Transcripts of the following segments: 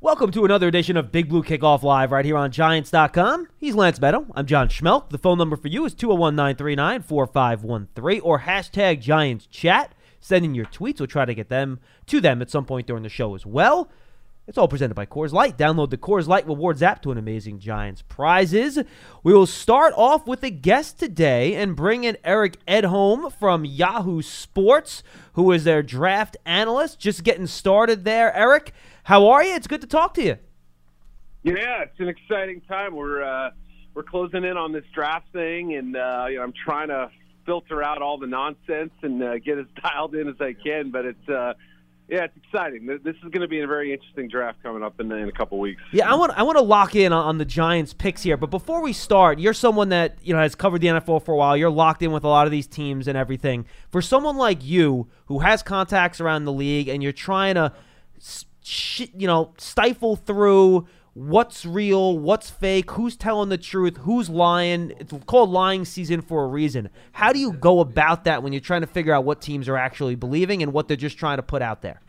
Welcome to another edition of Big Blue Kickoff Live right here on Giants.com. He's Lance Meadow. I'm John Schmelk. The phone number for you is 201 939 4513 or hashtag Giants Chat. Send in your tweets. We'll try to get them to them at some point during the show as well. It's all presented by Coors Light. Download the Coors Light Rewards app to an amazing Giants prizes. We will start off with a guest today and bring in Eric Edholm from Yahoo Sports, who is their draft analyst. Just getting started there, Eric. How are you? It's good to talk to you. Yeah, it's an exciting time. We're uh, we're closing in on this draft thing, and uh, you know, I'm trying to filter out all the nonsense and uh, get as dialed in as I can. But it's uh, yeah, it's exciting. This is going to be a very interesting draft coming up in, in a couple weeks. Yeah, I want I want to lock in on, on the Giants picks here, but before we start, you're someone that you know has covered the NFL for a while. You're locked in with a lot of these teams and everything. For someone like you who has contacts around the league and you're trying to, you know, stifle through what's real, what's fake, who's telling the truth, who's lying. It's called lying season for a reason. How do you go about that when you're trying to figure out what teams are actually believing and what they're just trying to put out there?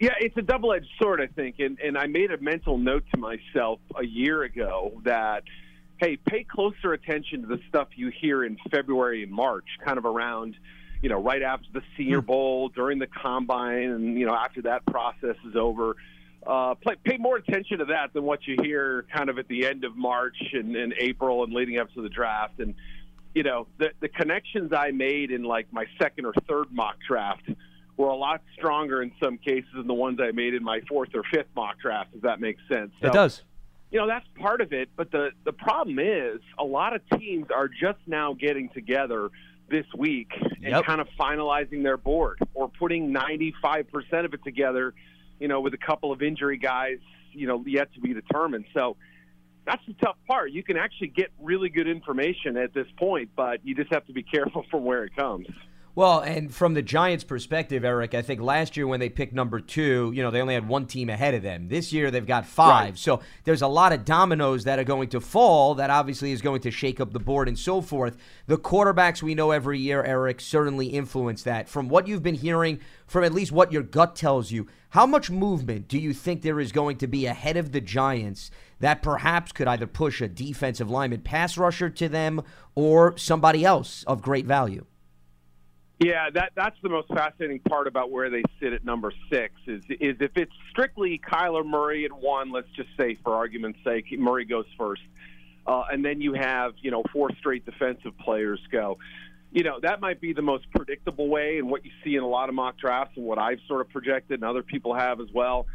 Yeah, it's a double edged sword, I think. And, and I made a mental note to myself a year ago that, hey, pay closer attention to the stuff you hear in February and March, kind of around, you know, right after the Senior hmm. Bowl, during the combine, and, you know, after that process is over uh, play, pay more attention to that than what you hear kind of at the end of March and, and April and leading up to the draft. And, you know, the, the connections I made in like my second or third mock draft were a lot stronger in some cases than the ones I made in my fourth or fifth mock draft, if that makes sense. So, it does. You know, that's part of it. But the, the problem is a lot of teams are just now getting together this week and yep. kind of finalizing their board or putting 95% of it together – you know, with a couple of injury guys, you know, yet to be determined. So that's the tough part. You can actually get really good information at this point, but you just have to be careful from where it comes. Well, and from the Giants' perspective, Eric, I think last year when they picked number two, you know, they only had one team ahead of them. This year they've got five. Right. So there's a lot of dominoes that are going to fall that obviously is going to shake up the board and so forth. The quarterbacks we know every year, Eric, certainly influence that. From what you've been hearing, from at least what your gut tells you, how much movement do you think there is going to be ahead of the Giants that perhaps could either push a defensive lineman pass rusher to them or somebody else of great value? Yeah, that that's the most fascinating part about where they sit at number six is is if it's strictly Kyler Murray at one, let's just say for argument's sake, Murray goes first, uh, and then you have you know four straight defensive players go. You know that might be the most predictable way, and what you see in a lot of mock drafts, and what I've sort of projected, and other people have as well.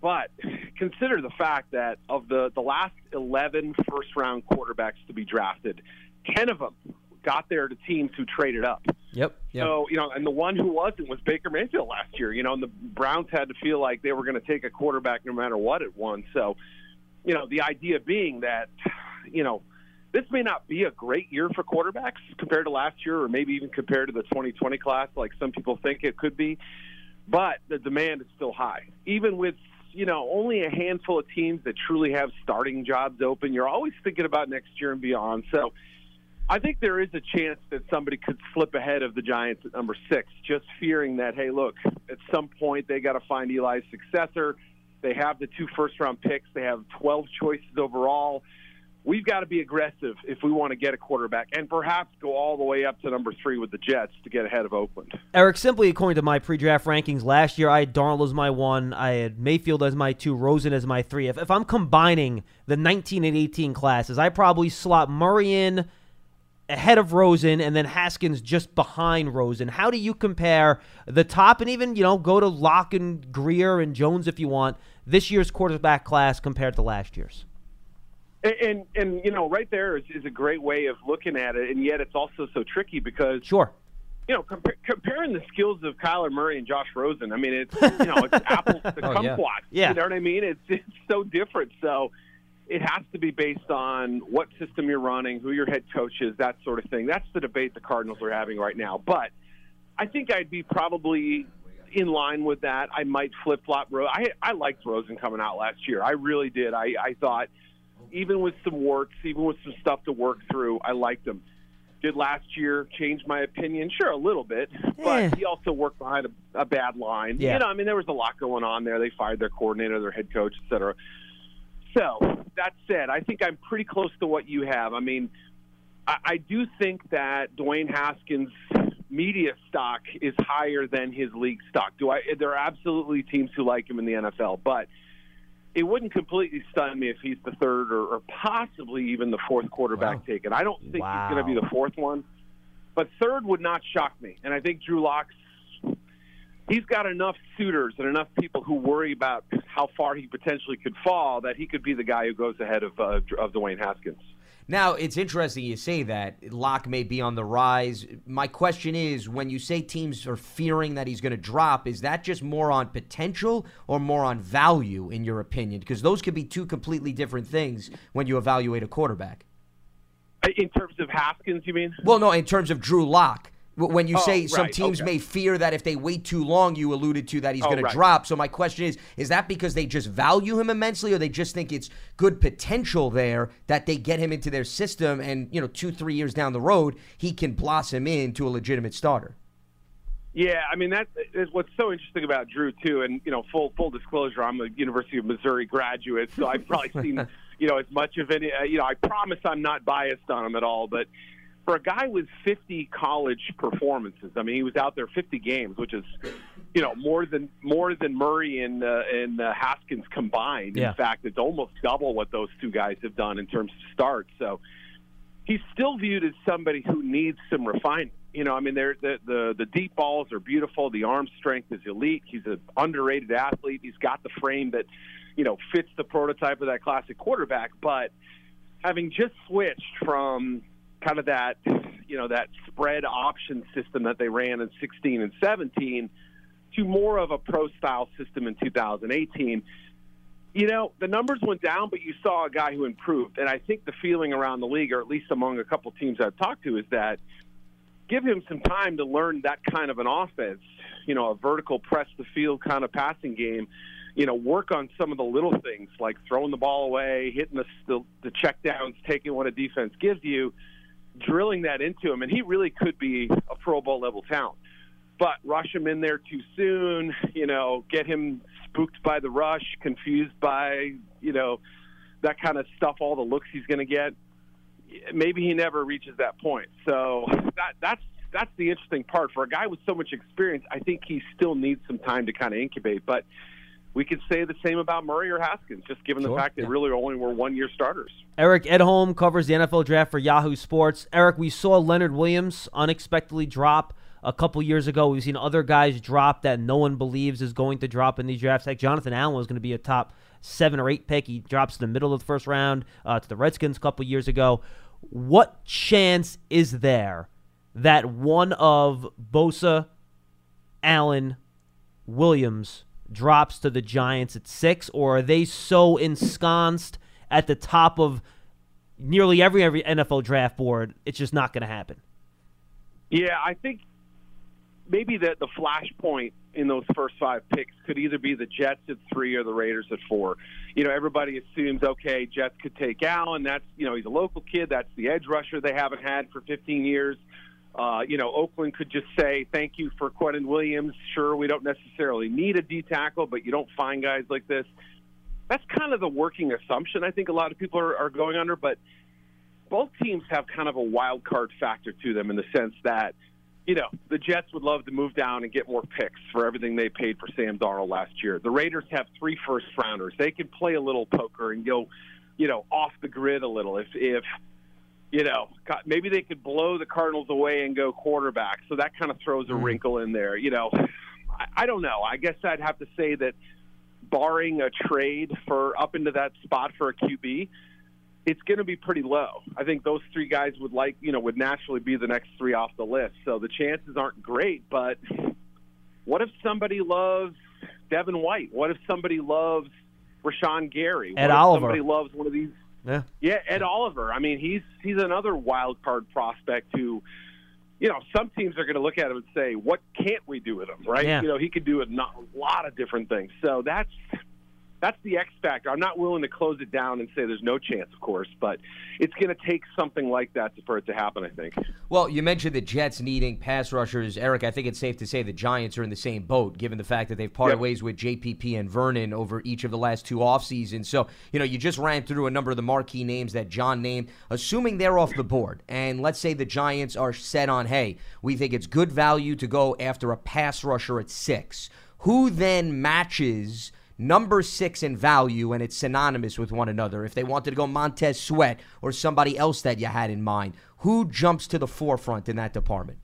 But consider the fact that of the the last 11 first round quarterbacks to be drafted, 10 of them got there to teams who traded up. Yep, yep. So, you know, and the one who wasn't was Baker Mayfield last year, you know, and the Browns had to feel like they were going to take a quarterback no matter what it won. So, you know, the idea being that, you know, this may not be a great year for quarterbacks compared to last year or maybe even compared to the 2020 class like some people think it could be, but the demand is still high. Even with you know, only a handful of teams that truly have starting jobs open. You're always thinking about next year and beyond. So, I think there is a chance that somebody could slip ahead of the Giants at number six, just fearing that, hey, look, at some point they got to find Eli's successor. They have the two first round picks, they have 12 choices overall. We've got to be aggressive if we want to get a quarterback and perhaps go all the way up to number three with the Jets to get ahead of Oakland. Eric, simply according to my pre draft rankings last year, I had Darnold as my one, I had Mayfield as my two, Rosen as my three. If, if I'm combining the 19 and 18 classes, I probably slot Murray in ahead of Rosen and then Haskins just behind Rosen. How do you compare the top and even, you know, go to Lock and Grier and Jones if you want, this year's quarterback class compared to last year's? And, and, and you know, right there is, is, a great way of looking at it, and yet it's also so tricky because sure, you know, compa- comparing the skills of Kyler Murray and Josh Rosen. I mean, it's you know, it's apples to oh, kumquat. Yeah. yeah. You know what I mean? It's it's so different. So it has to be based on what system you're running, who your head coach is, that sort of thing. That's the debate the Cardinals are having right now. But I think I'd be probably in line with that. I might flip flop. Ro- I I liked Rosen coming out last year. I really did. I I thought even with some warts, even with some stuff to work through, I liked him. did last year change my opinion? Sure, a little bit, but Eh. he also worked behind a, a bad line. Yeah. You know, I mean, there was a lot going on there. They fired their coordinator, their head coach, et cetera. So that said, I think I'm pretty close to what you have. I mean, I, I do think that Dwayne Haskins' media stock is higher than his league stock. Do I? There are absolutely teams who like him in the NFL, but it wouldn't completely stun me if he's the third or, or possibly even the fourth quarterback Wow. taken. I don't think Wow. he's going to be the fourth one, but third would not shock me. And I think Drew Lock's he's got enough suitors and enough people who worry about how far he potentially could fall that he could be the guy who goes ahead of uh, of Dwayne Haskins. Now, it's interesting you say that. Lock may be on the rise. My question is when you say teams are fearing that he's going to drop, is that just more on potential or more on value, in your opinion? Because those could be two completely different things when you evaluate a quarterback. In terms of Haskins, you mean? Well, no, in terms of Drew Lock. When you Oh, say some right, teams okay. may fear that if they wait too long, you alluded to that he's Oh, going to drop. So my question is: Is that because they just value him immensely, or they just think it's good potential there that they get him into their system, and you know, two, three years down the road, he can blossom into a legitimate starter? Yeah, I mean that is what's so interesting about Drew too. And you know, full full disclosure, I'm a University of Missouri graduate, so I've probably seen you know as much of any. Uh, you know, I promise I'm not biased on him at all. But for a guy with 50 college performances, I mean, he was out there 50 games, which is you know more than more than Murray and uh, and uh, Haskins combined. Yeah. In fact, it's almost double what those two guys have done in terms of starts. So he's still viewed as somebody who needs some refinement. You know, I mean, they're, the the the deep balls are beautiful. The arm strength is elite. He's an underrated athlete. He's got the frame that, you know, fits the prototype of that classic quarterback. But having just switched from kind of that, you know, that spread option system that they ran in 16 and 17 to more of a pro style system in 2018 you know, the numbers went down, but you saw a guy who improved. And I think the feeling around the league, or at least among a couple teams I've talked to, is that give him some time to learn that kind of an offense, you know, a vertical press the field kind of passing game. You know, work on some of the little things like throwing the ball away, hitting the, the, the check downs, taking what a defense gives you, drilling that into him. And he really could be a Pro Bowl level talent but rush him in there too soon, you know, get him spooked by the rush, confused by, you know, that kind of stuff, all the looks he's going to get. Maybe he never reaches that point. So that that's that's the interesting part for a guy with so much experience. I think he still needs some time to kind of incubate, but we could say the same about Murray or Haskins, just given Sure, the fact they really only were one year starters. Eric Edholm covers the NFL draft for Yahoo Sports. Eric, we saw Leonard Williams unexpectedly drop a couple years ago. We've seen other guys drop that no one believes is going to drop in these drafts. Like Jonathan Allen was going to be a top seven or eight pick. He drops in the middle of the first round uh, to the Redskins a couple years ago. What chance is there that one of Bosa, Allen, Williams drops to the Giants at six, or are they so ensconced at the top of nearly every every NFL draft board? It's just not going to happen. Yeah, I think maybe the the flashpoint in those first five picks could either be the Jets at three or the Raiders at four. You know, everybody assumes okay, Jets could take Allen. That's you know he's a local kid. That's the edge rusher they haven't had for 15 years. Uh, you know, Oakland could just say thank you for Quinnen Williams. Sure, we don't necessarily need a D tackle, but you don't find guys like this. That's kind of the working assumption. I think a lot of people are, are going under, but both teams have kind of a wild card factor to them in the sense that, you know, the Jets would love to move down and get more picks for everything they paid for Sam Darnold last year. The Raiders have three first rounders. They could play a little poker and go, you know, off the grid a little. If if you know, maybe they could blow the Cardinals away and go quarterback. So that kind of throws a mm-hmm. wrinkle in there. You know, I, I don't know. I guess I'd have to say that, barring a trade for up into that spot for a QB, it's going to be pretty low. I think those three guys would like, you know, would naturally be the next three off the list. So the chances aren't great, but what if somebody loves Devin White? What if somebody loves Rashan Gary? What Ed if Oliver. somebody loves one of these Yeah. yeah, Ed Oliver. I mean, he's he's another wild card prospect who, you know, some teams are going to look at him and say, "What can't we do with him?" Right? Yeah. You know, he could do a lot of different things. So that's that's the X factor. I'm not willing to close it down and say there's no chance, of course, but it's going to take something like that for it to happen. I think. Well, you mentioned the Jets needing pass rushers, Eric. I think it's safe to say the Giants are in the same boat, given the fact that they've parted yep. ways with JPP and Vernon over each of the last two off seasons. So you know, you just ran through a number of the marquee names that John named. Assuming they're off the board, and let's say the Giants are set on, hey, we think it's good value to go after a pass rusher at six. Who then matches? Number six in value and it's synonymous with one another. If they wanted to go Montez Sweat or somebody else that you had in mind, who jumps to the forefront in that department?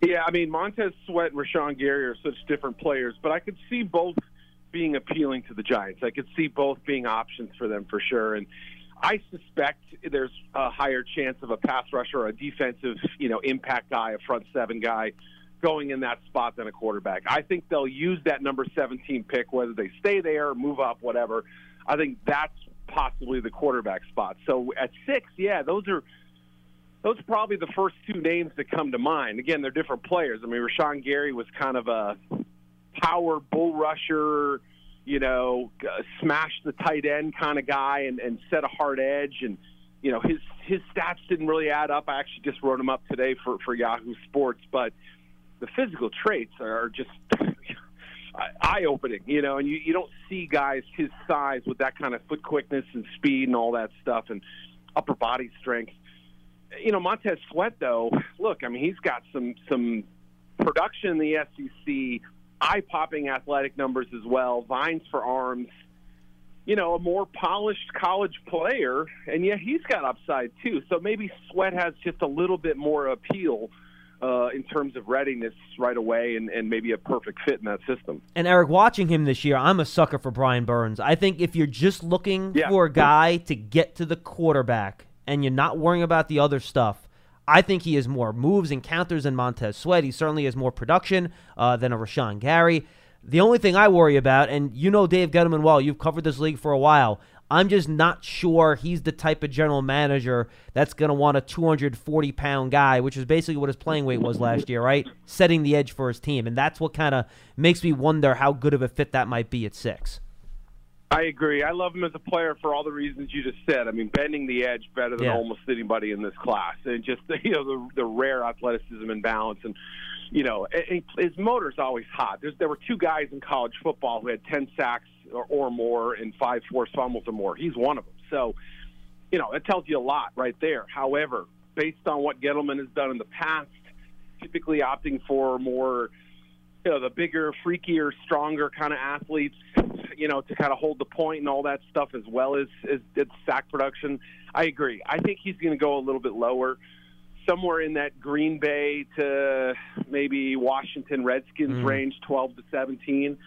Yeah, I mean Montez Sweat and Rashan Gary are such different players, but I could see both being appealing to the Giants. I could see both being options for them for sure. And I suspect there's a higher chance of a pass rusher or a defensive, you know, impact guy, a front seven guy going in that spot than a quarterback. I think they'll use that number 17 pick, whether they stay there, move up, whatever. I think that's possibly the quarterback spot. So at six, yeah, those are those are probably the first two names that come to mind. Again, they're different players. I mean, Rashan Gary was kind of a power bull rusher, you know, uh, smash the tight end kind of guy and, and set a hard edge. And, you know, his his stats didn't really add up. I actually just wrote him up today for, for Yahoo Sports, but the physical traits are just eye opening, you know, and you, you don't see guys his size with that kind of foot quickness and speed and all that stuff and upper body strength. You know, Montez Sweat though, look, I mean he's got some some production in the SEC, eye popping athletic numbers as well, vines for arms. You know, a more polished college player, and yeah, he's got upside too. So maybe Sweat has just a little bit more appeal uh, in terms of readiness right away and, and maybe a perfect fit in that system. And Eric, watching him this year, I'm a sucker for Brian Burns. I think if you're just looking yeah. for a guy to get to the quarterback and you're not worrying about the other stuff, I think he has more moves and counters than Montez Sweat. He certainly has more production uh, than a Rashan Gary. The only thing I worry about, and you know Dave Gettleman well, you've covered this league for a while. I'm just not sure he's the type of general manager that's going to want a 240 pound guy, which is basically what his playing weight was last year, right? Setting the edge for his team. And that's what kind of makes me wonder how good of a fit that might be at six. I agree. I love him as a player for all the reasons you just said. I mean, bending the edge better than yeah. almost anybody in this class, and just you know the, the rare athleticism and balance, and you know his motor's always hot. There's, there were two guys in college football who had ten sacks or, or more and five forced fumbles or more. He's one of them. So, you know, it tells you a lot right there. However, based on what Gettleman has done in the past, typically opting for more, you know, the bigger, freakier, stronger kind of athletes, you know, to kind of hold the point and all that stuff, as well as as, as sack production. I agree. I think he's going to go a little bit lower, somewhere in that Green Bay to maybe Washington Redskins mm. range, 12 to 17.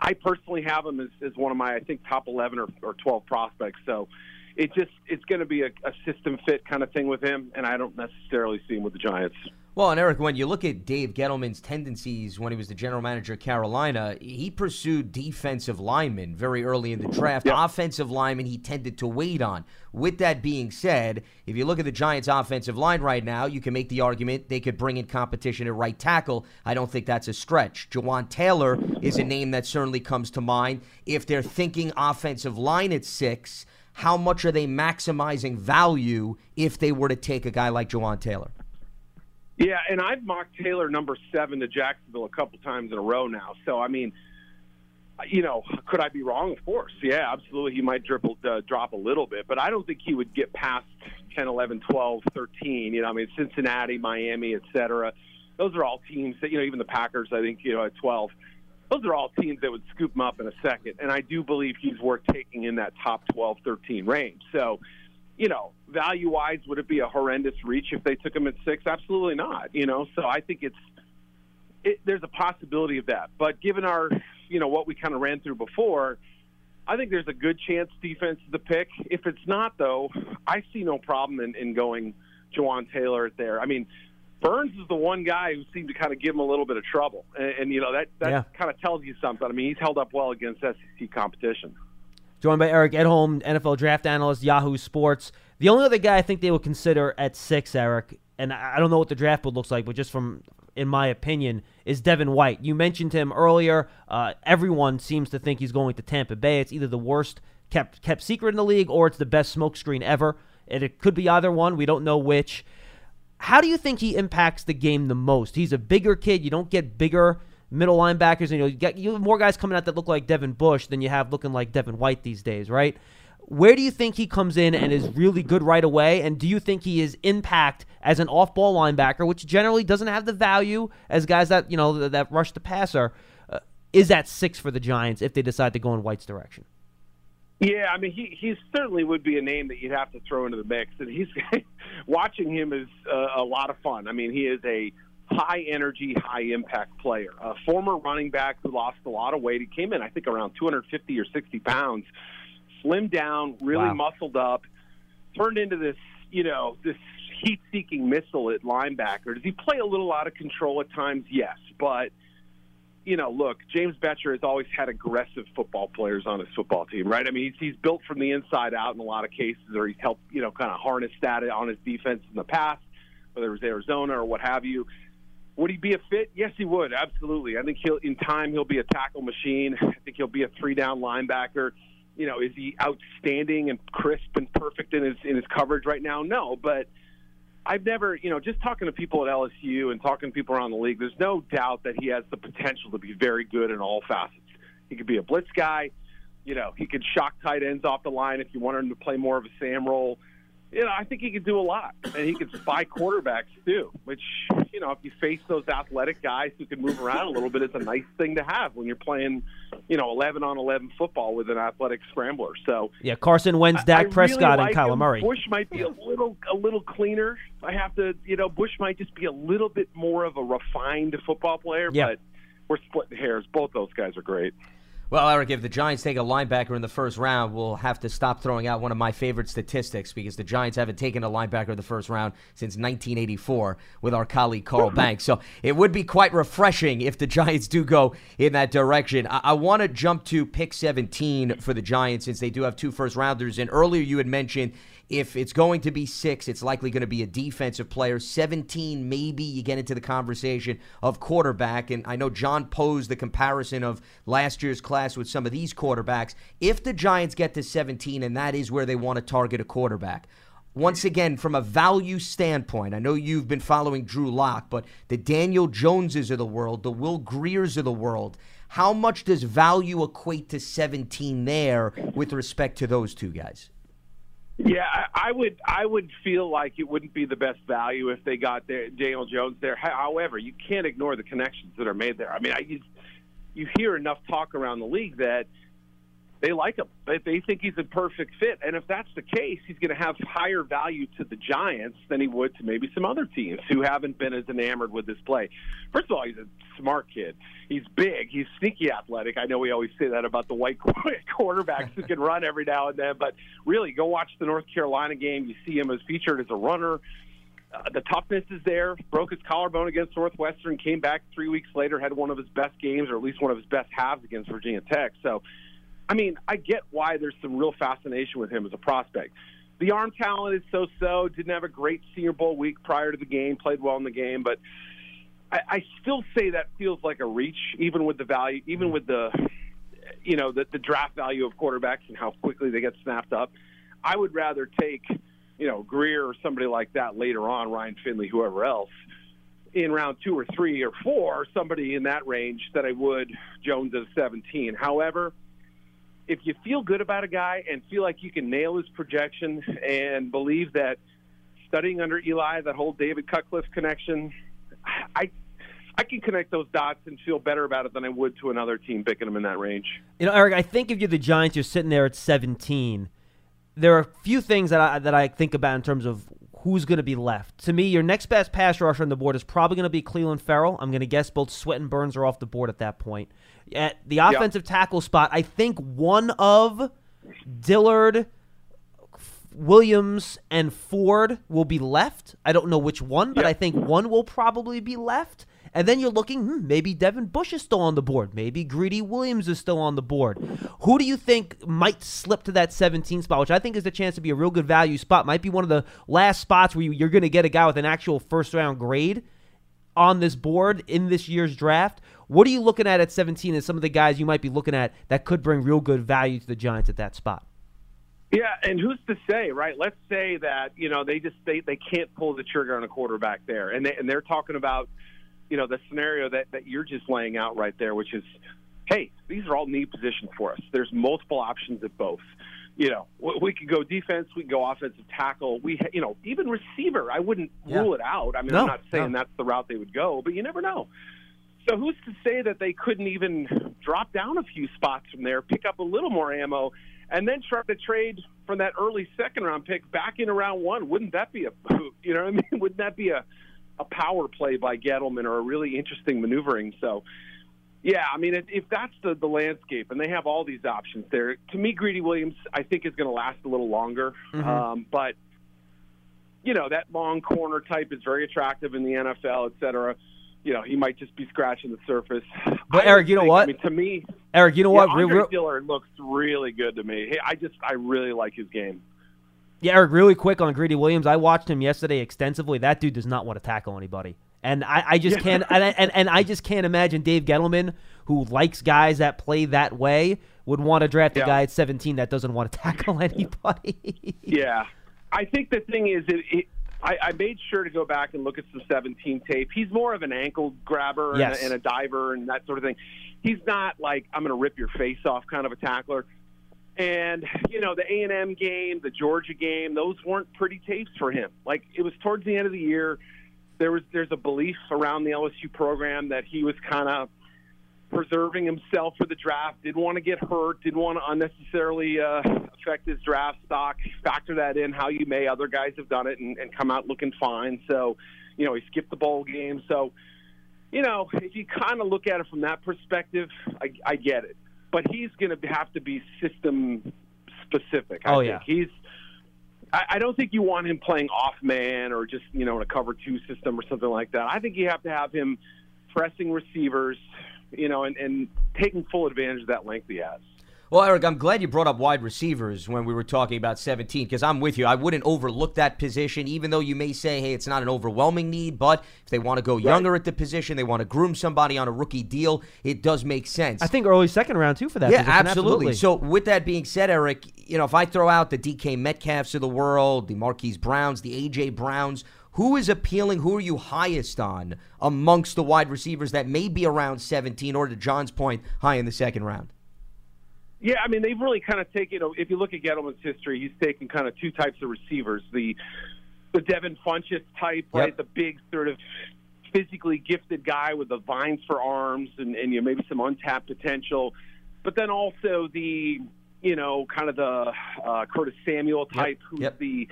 I personally have him as, as one of my, I think, top 11 or, or 12 prospects. So it just it's going to be a, a system fit kind of thing with him, and I don't necessarily see him with the Giants. Well, and Eric, when you look at Dave Gettleman's tendencies when he was the general manager of Carolina, he pursued defensive linemen very early in the draft. Yep. Offensive linemen he tended to wait on. With that being said, if you look at the Giants' offensive line right now, you can make the argument they could bring in competition at right tackle. I don't think that's a stretch. Jawaan Taylor is a name that certainly comes to mind. If they're thinking offensive line at six, how much are they maximizing value if they were to take a guy like Jawaan Taylor? Yeah, and I've mocked Taylor number seven to Jacksonville a couple times in a row now. So I mean, you know, could I be wrong? Of course, yeah, absolutely. He might dribble, uh, drop a little bit, but I don't think he would get past 10, 11, 12, 13. You know, I mean, Cincinnati, Miami, et cetera. Those are all teams that you know. Even the Packers, I think, you know, at 12. Those are all teams that would scoop him up in a second, and I do believe he's worth taking in that top 12, 13 range. So you know, value wise, would it be a horrendous reach if they took him at six? Absolutely not. You know, so I think it's it, there's a possibility of that. But given our, you know, what we kind of ran through before, I think there's a good chance defense is the pick. If it's not, though, I see no problem in, in going Jawaan Taylor there. I mean, Burns is the one guy who seemed to kind of give him a little bit of trouble, and, and you know that that yeah. kind of tells you something. I mean, he's held up well against SEC competition. Joined by Eric Edholm, NFL draft analyst, Yahoo Sports. The only other guy I think they would consider at six, Eric, and I don't know what the draft board looks like, but just from in my opinion, is Devin White. You mentioned him earlier. Uh, everyone seems to think he's going to Tampa Bay. It's either the worst kept kept secret in the league or it's the best smokescreen ever. And it could be either one. We don't know which. How do you think he impacts the game the most? He's a bigger kid. You don't get bigger middle linebackers. You know, you get you have more guys coming out that look like Devin Bush than you have looking like Devin White these days, right? Where do you think he comes in and is really good right away? And do you think he is impact as an off-ball linebacker, which generally doesn't have the value as guys that you know that rush the passer? Uh, is that six for the Giants if they decide to go in White's direction? Yeah, I mean, he he certainly would be a name that you'd have to throw into the mix, and he's watching him is uh, a lot of fun. I mean, he is a high energy, high impact player. A former running back who lost a lot of weight. He came in, I think, around 250 or 60 pounds, slimmed down, really wow. muscled up, turned into this, you know, this heat seeking missile at linebacker. Does he play a little out of control at times? Yes, but you know, look, James Bettcher has always had aggressive football players on his football team, right? I mean, he's, he's built from the inside out in a lot of cases, or he's helped, you know, kind of harness that on his defense in the past, whether it was Arizona or what have you. Would he be a fit? Yes, he would. Absolutely. I think he'll in time he'll be a tackle machine. I think he'll be a three down linebacker. You know, is he outstanding and crisp and perfect in his in his coverage right now? No, but I've never, you know, just talking to people at LSU and talking to people around the league, there's no doubt that he has the potential to be very good in all facets. He could be a blitz guy. You know, he could shock tight ends off the line if you want him to play more of a Sam role you know, I think he could do a lot, and he could spy quarterbacks too. Which, you know, if you face those athletic guys who can move around a little bit, it's a nice thing to have when you're playing, you know, eleven on eleven football with an athletic scrambler. So yeah, Carson Wentz, Dak I, Prescott, really like and Kyler. Murray. Bush might be a little a little cleaner. I have to, you know, Bush might just be a little bit more of a refined football player. Yeah. But we're splitting hairs. Both those guys are great. Well, Eric, if the Giants take a linebacker in the first round, we'll have to stop throwing out one of my favorite statistics because the Giants haven't taken a linebacker in the first round since 1984 with our colleague Carl hmm. Banks. So it would be quite refreshing if the Giants do go in that direction. I, I want to jump to pick 17 for the Giants since they do have two first rounders. And earlier you had mentioned if it's going to be six, it's likely going to be a defensive player. 17, maybe you get into the conversation of quarterback. And I know John posed the comparison of last year's class with some of these quarterbacks. If the Giants get to 17, and that is where they want to target a quarterback, once again, from a value standpoint, I know you've been following Drew Lock, but the Daniel Joneses of the world, the Will Griers of the world, how much does value equate to 17 there with respect to those two guys? Yeah, I would. I would feel like it wouldn't be the best value if they got there, Daniel Jones there. However, you can't ignore the connections that are made there. I mean, I, you, you hear enough talk around the league that they like him. They think he's a perfect fit. And if that's the case, he's going to have higher value to the Giants than he would to maybe some other teams who haven't been as enamored with this play. First of all, he's a smart kid. He's big. He's sneaky athletic. I know we always say that about the white quarterbacks who can run every now and then, but really, go watch the North Carolina game. You see him as featured as a runner. Uh, the toughness is there. Broke his collarbone against Northwestern, came back three weeks later, had one of his best games, or at least one of his best halves against Virginia Tech. So I mean, I get why there's some real fascination with him as a prospect. The arm talent is so-so. Didn't have a great Senior Bowl week prior to the game. Played well in the game, but I, I still say that feels like a reach, even with the value, even with the, you know, the, the draft value of quarterbacks and how quickly they get snapped up. I would rather take, you know, Grier or somebody like that later on, Ryan Finley, whoever else, in round two or three or four, somebody in that range that I would Jones at 17. However if you feel good about a guy and feel like you can nail his projection and believe that studying under Eli, that whole David Cutcliffe connection, I I can connect those dots and feel better about it than I would to another team picking him in that range. You know, Eric, I think if you're the Giants, you're sitting there at 17. There are a few things that I that I think about in terms of who's going to be left. To me, your next best pass rusher on the board is probably going to be Clelin Ferrell. I'm going to guess both Sweat and Burns are off the board at that point. At the offensive yep. tackle spot, I think one of Dillard, Williams, and Ford will be left. I don't know which one, but yep. I think one will probably be left. And then you're looking, hmm, maybe Devin Bush is still on the board. Maybe Greedy Williams is still on the board. Who do you think might slip to that 17 spot, which I think is a chance to be a real good value spot? Might be one of the last spots where you, are going to get a guy with an actual first round grade. on this board in this year's draft. What are you looking at at 17 as some of the guys you might be looking at that could bring real good value to the Giants at that spot? Yeah, and who's to say, right? Let's say that you know they just they, they can't pull the trigger on a quarterback there, and they and they're talking about you know the scenario that that you're just laying out right there, which is, hey, these are all need positions for us. There's multiple options at both. You know, we could go defense, we could go offensive tackle. We, you know, even receiver. I wouldn't Yeah. rule it out. I mean, No, I'm not saying no. that's the route they would go, but you never know. So who's to say that they couldn't even drop down a few spots from there, pick up a little more ammo, and then try to trade from that early second round pick back in round one? Wouldn't that be a you know what I mean? Wouldn't that be a a power play by Gettleman or a really interesting maneuvering? So. Yeah, I mean, if that's the, the landscape, and they have all these options there, to me, Greedy Williams, I think, is going to last a little longer. Mhm. Um, but you know, that long corner type is very attractive in the NFL, et cetera. You know, he might just be scratching the surface. But, I Eric, you know think- what? I mean, to me, Eric, you know yeah, what? Andre real- Dillard looks really good to me. Hey, I just, I really like his game. Yeah, Eric, really quick on Greedy Williams. I watched him yesterday extensively. That dude does not want to tackle anybody. And I, I just Yeah. can't and, I- and, and I just can't imagine Dave Gettleman, who likes guys that play that way, would want to draft a Yeah. guy at 17 that doesn't want to tackle anybody. Yeah, I think the thing is, it, it, I, I made sure to go back and look at some 17 tape. He's more of an ankle grabber and, Yes. a, and a diver and that sort of thing. He's not like I'm going to rip your face off kind of a tackler. And you know the A and M game, the Georgia game, those weren't pretty tapes for him. Like it was towards the end of the year. There was there's a belief around the LSU program that he was kind of preserving himself for the draft. Didn't want to get hurt. Didn't want to unnecessarily uh, affect his draft stock. Factor that in how you may. Other guys have done it and, and come out looking fine. So, you know, he skipped the bowl game. So, you know, if you kind of look at it from that perspective, I, I get it. But he's going to have to be system specific. I Oh, think. yeah. he's. I, I don't think you want him playing off man or just you know in a cover two system or something like that. I think you have to have him pressing receivers, you know, and, and taking full advantage of that length he has. Well, Eric, I'm glad you brought up wide receivers when we were talking about 17 because I'm with you. I wouldn't overlook that position, even though you may say, hey, it's not an overwhelming need. But if they want to go younger at the position, they want to groom somebody on a rookie deal, it does make sense. I think early second round too for that. yeah, position. absolutely. So, with that being said, Eric, you know, if I throw out the DK Metcalfs of the world, the Marquise Browns, the AJ Browns, who is appealing? Who are you highest on amongst the wide receivers that may be around 17 or, to John's point, high in the second round? Yeah, I mean they've really kind of taken. If you look at Gettleman's history, he's taken kind of two types of receivers: the the Devin Funchess type, right? Yep. The big sort of physically gifted guy with the vines for arms and, and you know, maybe some untapped potential, but then also the you know kind of the uh, Curtis Samuel type, who's Yep. the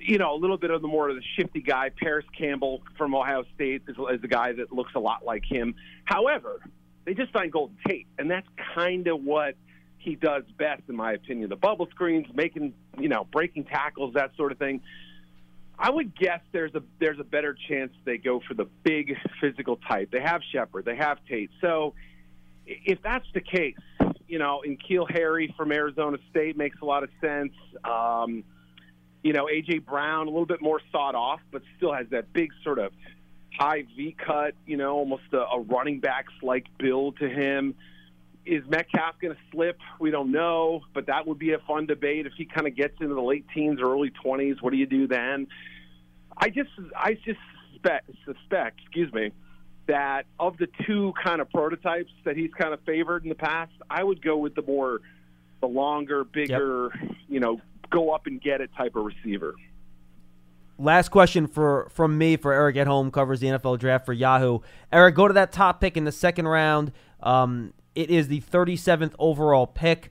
you know, a little bit of the more of the shifty guy. Parris Campbell from Ohio State is, is a guy that looks a lot like him. However, they just signed Golden Tate, and that's kind of what he does best, in my opinion. The bubble screens, making, you know, breaking tackles, that sort of thing. I would guess there's a there's a better chance they go for the big physical type. They have Shepard, they have Tate. So if that's the case, you know, N'Keal Harry from Arizona State makes a lot of sense. Um, you know, AJ Brown a little bit more sawed off, but still has that big sort of high V cut. You know, almost a, a running backs like build to him. Is Metcalf going to slip? We don't know, but that would be a fun debate if he kind of gets into the late teens or early twenties. What do you do then? I just, I just suspect, suspect, excuse me, that of the two kind of prototypes that he's kind of favored in the past, I would go with the more, the longer, bigger, you know, go up and get it type of receiver. Last question for from me for Eric Edholm covers the NFL draft for Yahoo. Eric, go to that top pick in the second round. Um, it is the 37th overall pick.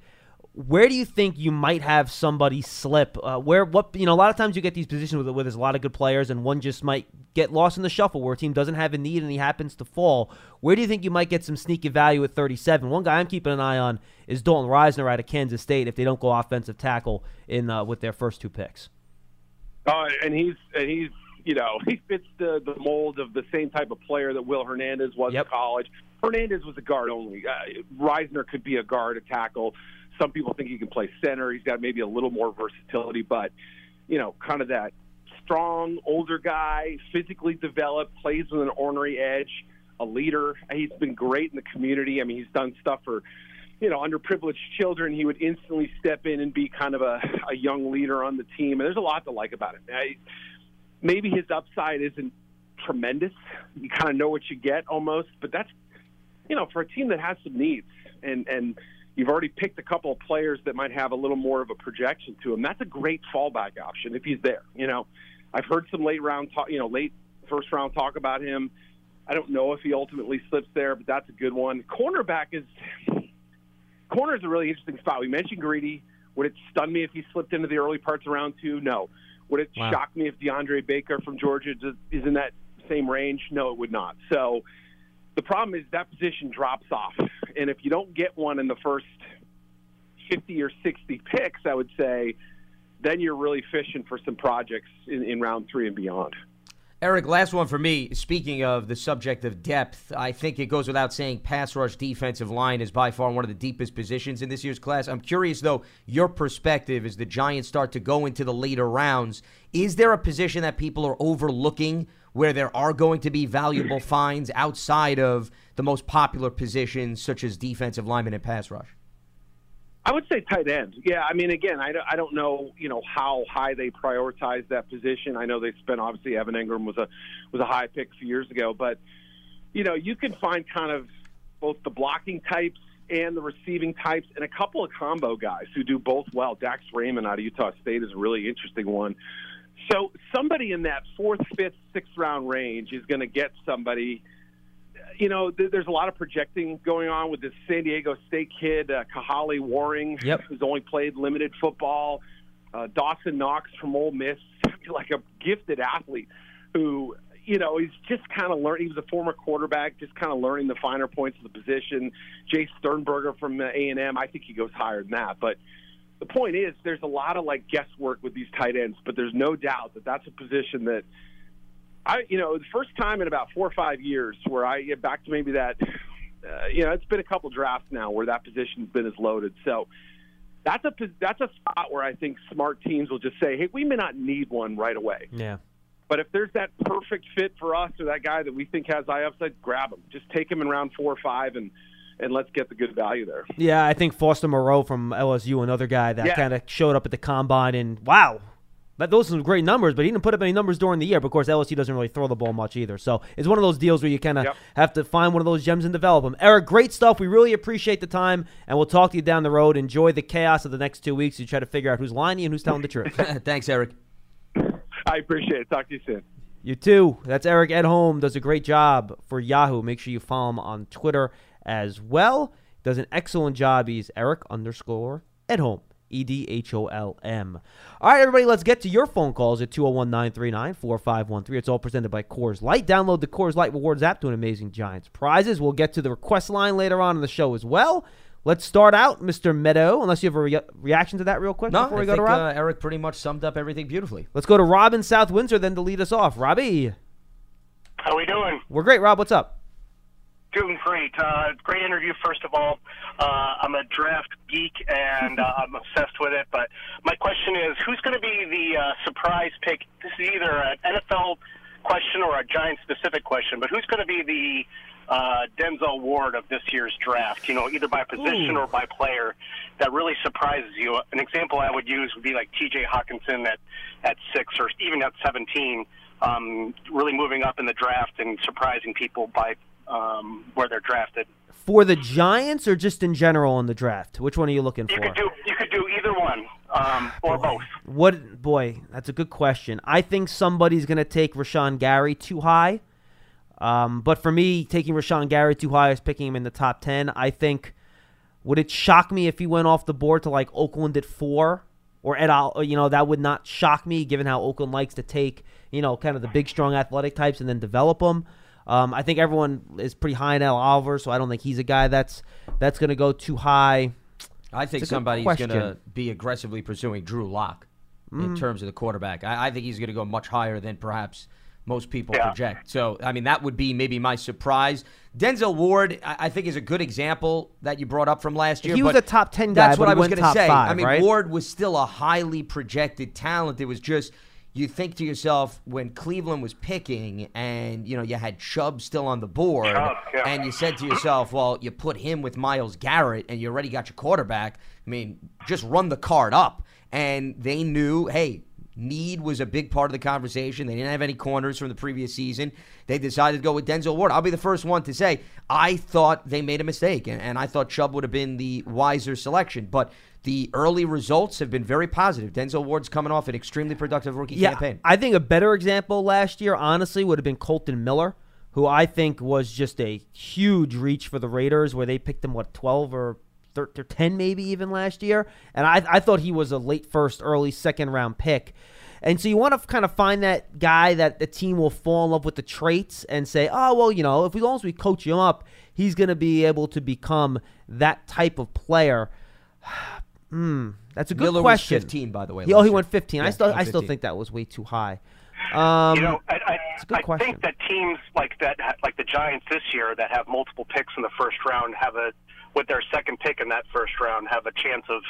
Where do you think you might have somebody slip? Uh, where what you know? A lot of times you get these positions where, where there's a lot of good players, and one just might get lost in the shuffle where a team doesn't have a need and he happens to fall. Where do you think you might get some sneaky value at 37? One guy I'm keeping an eye on is Dalton Risner out of Kansas State. If they don't go offensive tackle in uh, with their first two picks. Uh, and he's and he's you know he fits the the mold of the same type of player that Will Hernandez was Yep. in college. Hernandez was a guard only. Uh, Risner could be a guard, a tackle. Some people think he can play center. He's got maybe a little more versatility, but you know, kind of that strong, older guy, physically developed, plays with an ornery edge, a leader. He's been great in the community. I mean, he's done stuff for you know, underprivileged children, he would instantly step in and be kind of a, a young leader on the team. And there's a lot to like about him. I, maybe his upside isn't tremendous. You kind of know what you get almost, but that's, you know, for a team that has some needs and, and you've already picked a couple of players that might have a little more of a projection to him. That's a great fallback option if he's there. You know, I've heard some late round talk, you know, late first round talk about him. I don't know if he ultimately slips there, but that's a good one. Cornerback is corner is a really interesting spot. We mentioned Greedy. Would it stun me if he slipped into the early parts of round two? No. Would it wow. shock me if DeAndre Baker from Georgia is in that same range? No, it would not. So the problem is that position drops off. And if you don't get one in the first 50 or 60 picks, I would say, then you're really fishing for some projects in, in round three and beyond. Eric, last one for me. Speaking of the subject of depth, I think it goes without saying pass rush defensive line is by far one of the deepest positions in this year's class. I'm curious, though, your perspective as the Giants start to go into the later rounds. Is there a position that people are overlooking where there are going to be valuable finds outside of the most popular positions, such as defensive lineman and pass rush? I would say tight end. Yeah, I mean, again, I don't, I don't know, you know, how high they prioritize that position. I know they spent obviously Evan Engram was a was a high pick a few years ago, but you know, you can find kind of both the blocking types and the receiving types, and a couple of combo guys who do both well. Dax Raymond out of Utah State is a really interesting one. So somebody in that fourth, fifth, sixth round range is going to get somebody you know, th- there's a lot of projecting going on with this San Diego State kid, uh, Kahale Warring, yep. who's only played limited football. Uh, Dawson Knox from Ole Miss, like a gifted athlete who, you know, he's just kind of learning. He was a former quarterback, just kind of learning the finer points of the position. Jace Sternberger from A and M, I think he goes higher than that. But the point is, there's a lot of like guesswork with these tight ends, but there's no doubt that that's a position that I, you know, the first time in about four or five years where I get back to maybe that, uh, you know, it's been a couple drafts now where that position's been as loaded. So that's a that's a spot where I think smart teams will just say, hey, we may not need one right away. Yeah. But if there's that perfect fit for us or that guy that we think has high upside, grab him. Just take him in round four or five and and let's get the good value there. Yeah, I think Foster Moreau from LSU, another guy that yeah. kind of showed up at the combine and wow, that those are some great numbers, but he didn't put up any numbers during the year. But of course, LSU doesn't really throw the ball much either. So it's one of those deals where you kind of yep. have to find one of those gems and develop them. Eric, great stuff. We really appreciate the time, and we'll talk to you down the road. Enjoy the chaos of the next two weeks. You try to figure out who's lying and who's telling the truth. Thanks, Eric. I appreciate it. Talk to you soon. You too. That's Eric Edholm. Does a great job for Yahoo. Make sure you follow him on Twitter as well. Does an excellent job. He's Eric underscore Edholm. E D H O L M. All right, everybody, let's get to your phone calls at 201 939 4513. It's all presented by Coors Light. Download the Coors Light Rewards app to an amazing Giants prizes. We'll get to the request line later on in the show as well. Let's start out, Mr. Meadow, unless you have a re- reaction to that real quick no, before we I go think, to Rob. Uh, Eric pretty much summed up everything beautifully. Let's go to Rob in South Windsor then to lead us off. Robbie. How are we doing? We're great, Rob. What's up? Doing great. Uh, great interview, first of all. Uh, I'm a draft geek and uh, I'm obsessed with it. But my question is who's going to be the uh, surprise pick? This is either an NFL question or a Giant specific question, but who's going to be the uh, Denzel Ward of this year's draft, you know, either by position Ooh. or by player that really surprises you. An example I would use would be like TJ Hockenson at, at six or even at 17, um, really moving up in the draft and surprising people by um, where they're drafted. For the Giants or just in general in the draft? Which one are you looking for? you? Could do, you could do either one um, or boy. both. What boy? That's a good question. I think somebody's going to take Rashan Gary too high. Um, but for me, taking Rashan Gary too high is picking him in the top ten. I think. Would it shock me if he went off the board to like Oakland at four or at all, You know that would not shock me, given how Oakland likes to take you know kind of the big, strong, athletic types and then develop them. Um, I think everyone is pretty high in Ed Oliver, so I don't think he's a guy that's that's going to go too high. I think somebody's going to be aggressively pursuing Drew Lock mm. in terms of the quarterback. I, I think he's going to go much higher than perhaps most people yeah. project. So, I mean, that would be maybe my surprise. Denzel Ward, I, I think, is a good example that you brought up from last year. He was a top 10 guy. That's what I was going to say. Five, I mean, right? Ward was still a highly projected talent. It was just you think to yourself when Cleveland was picking and you know you had Chubb still on the board oh, Chubb, yeah. and you said to yourself, well, you put him with Myles Garrett and you already got your quarterback. I mean, just run the card up. And they knew, hey, need was a big part of the conversation. They didn't have any corners from the previous season. They decided to go with Denzel Ward. I'll be the first one to say I thought they made a mistake, and, and I thought Chubb would have been the wiser selection. But the early results have been very positive. Denzel Ward's coming off an extremely productive rookie Yeah, campaign. I think a better example last year, honestly, would have been Kolton Miller, who I think was just a huge reach for the Raiders, where they picked him what twelve or 13, or ten, maybe even last year, and I I thought he was a late first, early second round pick. And so you want to kind of find that guy that the team will fall in love with the traits and say, oh well, you know, if as long as we coach him up, he's going to be able to become that type of player. Hmm, that's a good Miller question. was 15, by the way. He- oh, he year. went 15. I still, he went I still think that was way too high. Um, you know, I, I, a good I question. think that teams like that, like the Giants this year, that have multiple picks in the first round, have a with their second pick in that first round, have a chance of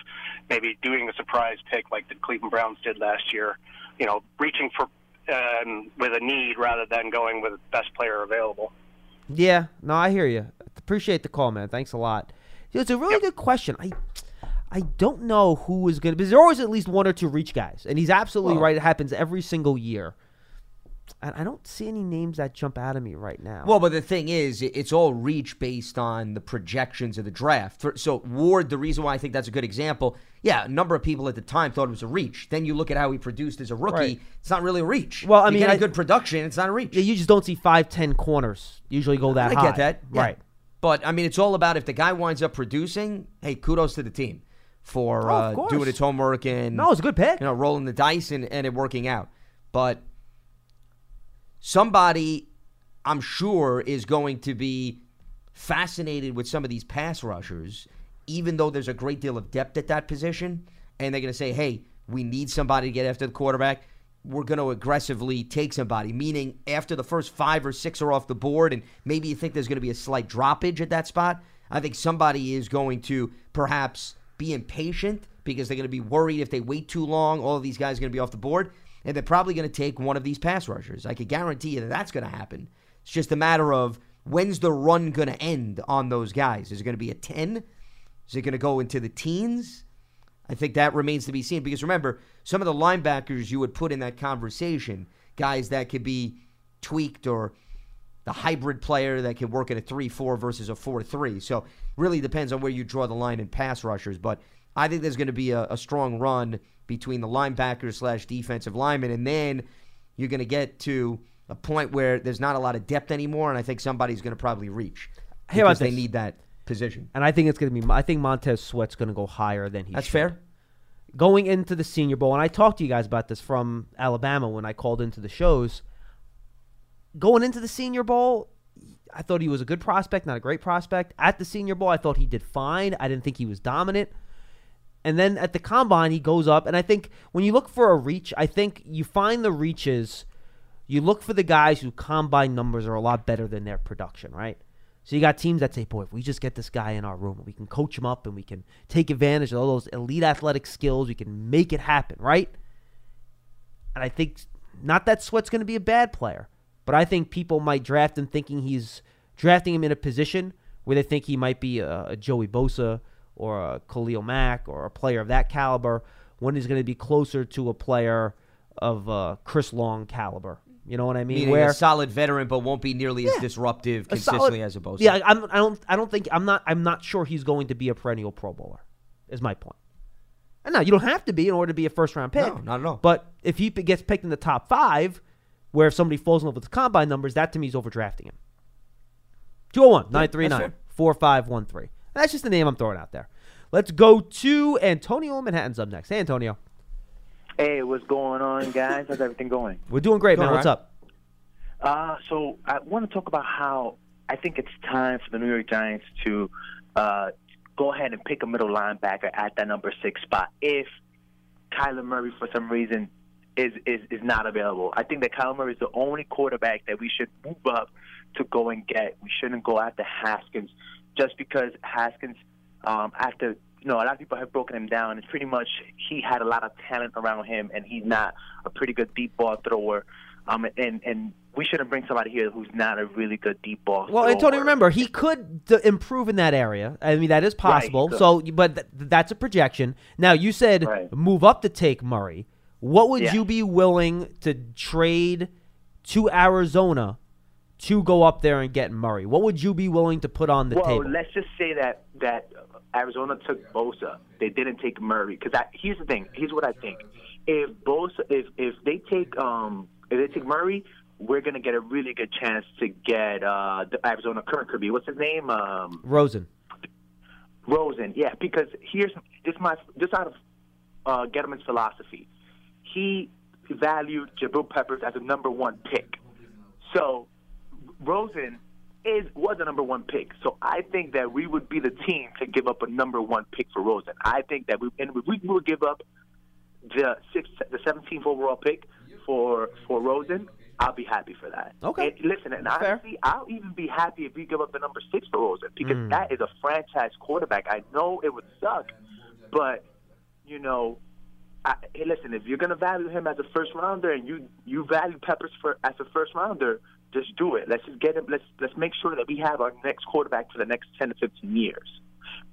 maybe doing a surprise pick like the Cleveland Browns did last year. You know, reaching for um, with a need rather than going with the best player available. Yeah, no, I hear you. Appreciate the call, man. Thanks a lot. It's a really good question. I I don't know who is going to because there are always at least one or two reach guys, and he's absolutely Well- right. It happens every single year. I don't see any names that jump out at me right now. Well, but the thing is, it- it's all reach based on the projections of the draft. For, so Ward, the reason why I think that's a good example, yeah, a number of people at the time thought it was a reach. Then you look at how he produced as a rookie; Right. it's not really a reach. Well, I You mean, get a I- good production, it's not a reach. yeah, you just don't see five, ten corners usually go that I high. get that, yeah. right? But I mean, it's all about if the guy winds up producing. Hey, kudos to the team for Oh, uh, doing its homework and No, it's a good pick. you know, rolling the dice and, and it working out. But somebody, I'm sure, is going to be fascinated with some of these pass rushers, even though there's a great deal of depth at that position. And they're going to say, hey, we need somebody to get after the quarterback. We're going to aggressively take somebody, meaning after the first five or six are off the board, and maybe you think there's going to be a slight droppage at that spot. I think somebody is going to perhaps be impatient because they're going to be worried if they wait too long, all of these guys are going to be off the board, and they're probably going to take one of these pass rushers. I could guarantee you that that's going to happen. It's just a matter of when's the run going to end on those guys? Is it going to be a 10? Is it going to go into the teens? I think that remains to be seen because remember, some of the linebackers you would put in that conversation, guys that could be tweaked or the hybrid player that can work at a 3 4 versus a 4 3. So, really depends on where you draw the line in pass rushers. But I think there's going to be a, a strong run between the linebackers slash defensive linemen. And then you're going to get to a point where there's not a lot of depth anymore. And I think somebody's going to probably reach Hey, because they need that position. And I think it's going to be. I think Montez Sweat's going to go higher than he. That's should. fair. going into the Senior Bowl, and I talked to you guys about this from Alabama when I called into the shows. Going into the Senior Bowl, I thought he was a good prospect, not a great prospect. At the Senior Bowl, I thought he did fine. I didn't think he was dominant. And then at the combine, he goes up. And I think when you look for a reach, I think you find the reaches, you look for the guys who combine numbers are a lot better than their production, right? So you got teams that say, boy, if we just get this guy in our room, we can coach him up and we can take advantage of all those elite athletic skills. We can make it happen, right? And I think not that Sweat's going to be a bad player, but I think people might draft him thinking he's drafting him in a position where they think he might be a, a Joey Bosa or a Khalil Mack or a player of that caliber when he's going to be closer to a player of uh, Chris Long caliber. You know what I mean? Meaning where a solid veteran, but won't be nearly as disruptive consistently solid- as a Bosa. Yeah, I- I'm, I don't. I don't think I'm not. I'm not sure he's going to be a perennial Pro Bowler. Is my point. And now you don't have to be in order to be a first round pick. No, not at all. But if he gets picked in the top five, where if somebody falls in love with the combine numbers, that to me is overdrafting him. 201 939 fair. 4513. That's just the name I'm throwing out there. Let's go to Antonio in Manhattan's up next. Hey, Antonio. Hey, what's going on, guys? How's everything going? We're doing great, Doing man. What's all right. up? Uh, so I want to talk about how I think it's time for the New York Giants to uh, go ahead and pick a middle linebacker at that number six spot if Kyler Murray, for some reason, is, is, is not available. I think that Kyler Murray is the only quarterback that we should move up to go and get. We shouldn't go after Haskins just because Haskins, um, after you know, a lot of people have broken him down. It's pretty much he had a lot of talent around him, and he's not a pretty good deep ball thrower. Um, and and we shouldn't bring somebody here who's not a really good deep ball. Well, thrower. and Tony, remember he could d- improve in that area. I mean, that is possible. could. so, but th- that's a projection. Now, you said Right. move up to take Murray. What would Yeah. you be willing to trade to Arizona to go up there and get Murray? What would you be willing to put on the well, table? Well, let's just say that that Arizona took Bosa. They didn't take Murray because here's the thing. Here's what I think. If Bosa, if if they take um if they take Murray, we're gonna get a really good chance to get uh the Arizona current could be what's his name um Rosen. Rosen. Yeah, because here's just my just out of uh, Gettleman's philosophy. He valued Jabril Peppers as a number one pick. So Rosen is was a number one pick. So I think that we would be the team to give up a number one pick for Rosen. I think that we and if we would give up the sixth, the seventeenth overall pick for for Rosen. I'll be happy for that. Okay. And listen, and Fair. honestly, I'll even be happy if we give up the number six for Rosen because Mm. that is a franchise quarterback. I know it would suck, but you know, I, hey, listen, if you're gonna value him as a first rounder and you you value Peppers for as a first rounder, just do it. Let's just get him. Let's let's make sure that we have our next quarterback for the next ten to fifteen years.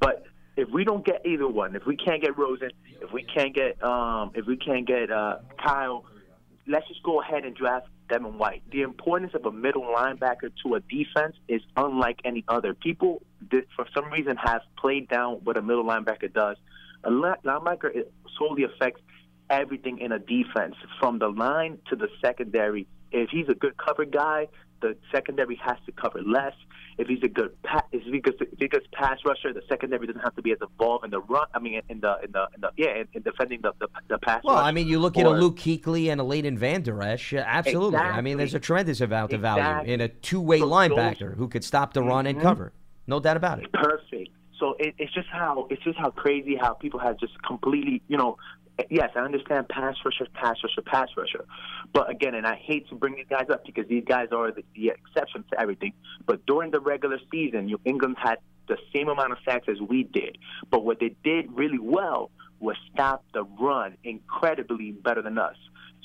But if we don't get either one, if we can't get Rosen, if we can't get um, if we can't get uh, Kyle, let's just go ahead and draft Devin White. The importance of a middle linebacker to a defense is unlike any other. People, for some reason, have played down what a middle linebacker does. A linebacker solely affects everything in a defense, from the line to the secondary. If he's a good cover guy, the secondary has to cover less. If he's a good pa- if he's a good, if he's a good pass rusher, the secondary doesn't have to be as involved in the run. I mean, in the in the, in the yeah, in, in defending the, the the pass. Well. I mean, you look at a Luke Kuechly and a Leighton Vander Esch. Absolutely. I mean, there's a tremendous amount of value in a two-way So those- linebacker who could stop the run and Mhm. cover. No doubt about it. perfect. So it, it's just how it's just how crazy how people have just completely, you know. Yes, I understand pass rusher, pass rusher, pass rusher, but again, and I hate to bring these guys up because these guys are the, the exception to everything. But during the regular season, New England had the same amount of sacks as we did, but what they did really well was stop the run incredibly better than us.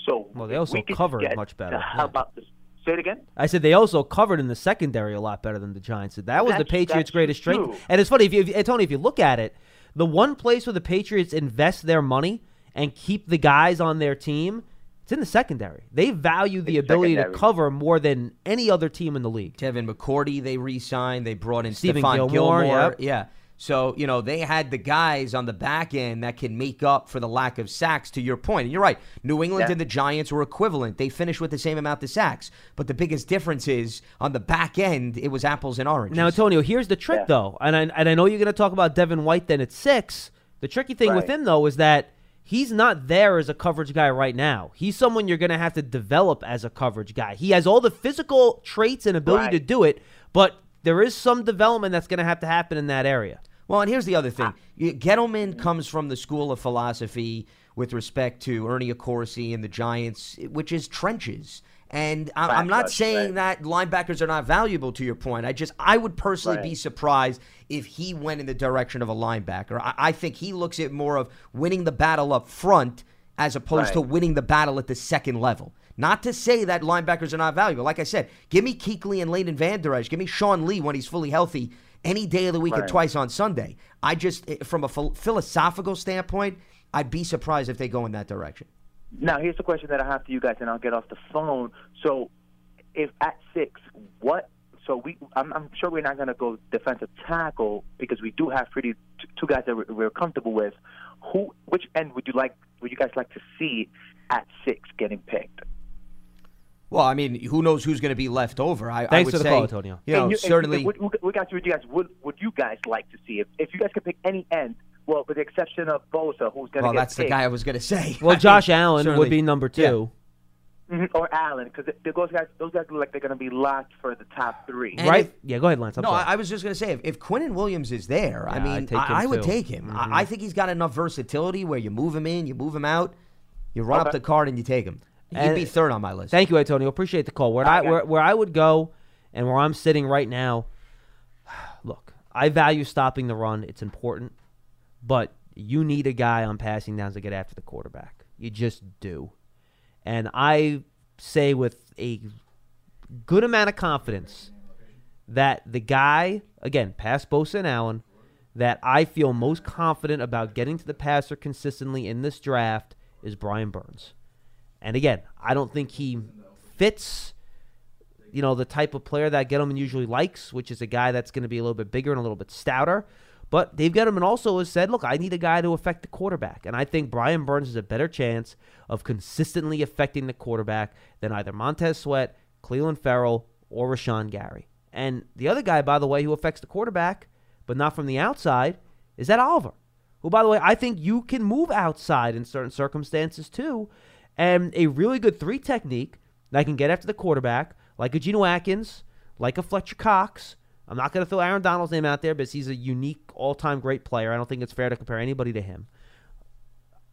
So Well, they also we covered get much better, How yeah. about this? Say it again. I said they also covered in the secondary a lot better than the Giants did. That was the Patriots' that's greatest strength. true. And it's funny if you, if, Tony, if you look at it, the one place where the Patriots invest their money and keep the guys on their team, it's in the secondary. They value the It's ability to cover more than any other team in the league. Kevin McCourty, they re-signed. They brought in Stephen Stephon Gilmore, Gilmore. yep. Yeah. So, you know, they had the guys on the back end that can make up for the lack of sacks, to your point. And you're right. New England Yeah. and the Giants were equivalent. They finished with the same amount of sacks. But the biggest difference is on the back end, it was apples and oranges. Now, Antonio, here's the trick, Yeah. though, and I, and I know you're going to talk about Devin White then at six. The tricky thing with him, though, is that he's not there as a coverage guy right now. He's someone you're going to have to develop as a coverage guy. He has all the physical traits and ability Right. to do it, but there is some development that's going to have to happen in that area. Well, and here's the other thing. Ah. You- Gettleman comes from the school of philosophy with respect to Ernie Accorsi and the Giants, which is trenches. And I- I'm not saying right. that linebackers are not valuable to your point. I just I would personally Right. be surprised if he went in the direction of a linebacker. I, I think he looks at more of winning the battle up front as opposed to winning the battle at the second level. Not to say that linebackers are not valuable. Like I said, give me Kuechly and Leighton Vander Esch. Give me Sean Lee when he's fully healthy any day of the week Right. twice on Sunday. I just, eh, from a phil- philosophical standpoint, I'd be surprised if they go in that direction. Now, here's the question that I have to you guys, and I'll get off the phone. So, if at six, what? So we, I'm, I'm sure we're not going to go defensive tackle because we do have pretty t- two guys that we're, we're comfortable with. Who? Which end would you like? Would you guys like to see at six getting picked? Well, I mean, who knows who's going to be left over? I, I would for the say, call, Antonio. You know, you- and certainly. we, we, we got you. You guys, would would you guys like to see if if you guys could pick any end? Well, with the exception of Bosa, who's going to well, get that's the guy I was going to say. Well, Josh Allen certainly- would be number two. Mhm, or Allen, because those guys, those guys look like they're going to be locked for the top three. And right? if- yeah, go ahead, Lance. I'm no, sorry. I, I was just going to say, if, if Quinnen Williams is there, I Yeah, mean, I'd take I, him I would take him. Mm-hmm. I, I think he's got enough versatility where you move him in, you move him out, you run up the card, and you take him. He'd And- be third on my list. Thank you, Antonio. Appreciate the call. Where I Okay. where, where I would go and where I'm sitting right now, look, I value stopping the run. It's important. But you need a guy on passing downs to get after the quarterback. You just do. And I say with a good amount of confidence that the guy, again, past Bosa and Allen, that I feel most confident about getting to the passer consistently in this draft is Brian Burns. And again, I don't think he fits, you know, the type of player that Gettleman usually likes, which is a guy that's going to be a little bit bigger and a little bit stouter. But Dave Gettleman also has said, look, I need a guy to affect the quarterback. And I think Brian Burns has a better chance of consistently affecting the quarterback than either Montez Sweat, Clelin Ferrell, or Rashan Gary. And the other guy, by the way, who affects the quarterback, but not from the outside, is that Oliver. Who, by the way, I think you can move outside in certain circumstances too. And a really good three technique that can get after the quarterback, like a Geno Atkins, like a Fletcher Cox. I'm not going to throw Aaron Donald's name out there because he's a unique, all time great player. I don't think it's fair to compare anybody to him.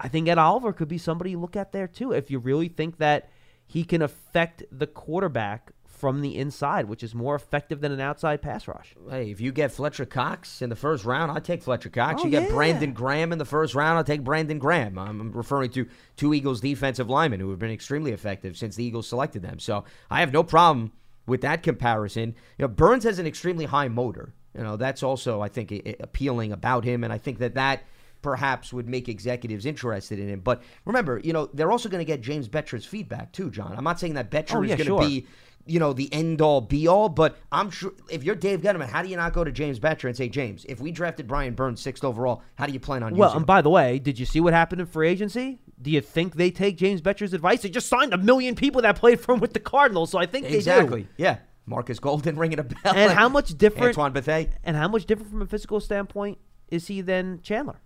I think Ed Oliver could be somebody you look at there too. If you really think that he can affect the quarterback from the inside, which is more effective than an outside pass rush. Hey, if you get Fletcher Cox in the first round, I'd take Fletcher Cox. Oh, you get yeah. Brandon Graham in the first round, I'll take Brandon Graham. I'm referring to two Eagles defensive linemen who have been extremely effective since the Eagles selected them. So I have no problem with that comparison. You know, Burns has an extremely high motor. You know, that's also I think appealing about him, and I think that that perhaps would make executives interested in him. But remember, you know, they're also going to get James Bettcher's feedback too, John. I'm not saying that Bettcher Oh, is yeah, going to sure. be you know, the end all be all, but I'm sure if you're Dave Gettleman, how do you not go to James Bettcher and say, James, if we drafted Brian Burns sixth overall, how do you plan on Well, using Well, and by the way, did you see what happened in free agency? Do you think they take James Bettcher's advice? They just signed a million people that played for him with the Cardinals, so I think exactly. they do. Yeah. Marcus Golden ringing a bell. And how much different? Antoine Bethea. And how much different from a physical standpoint is he than Chandler,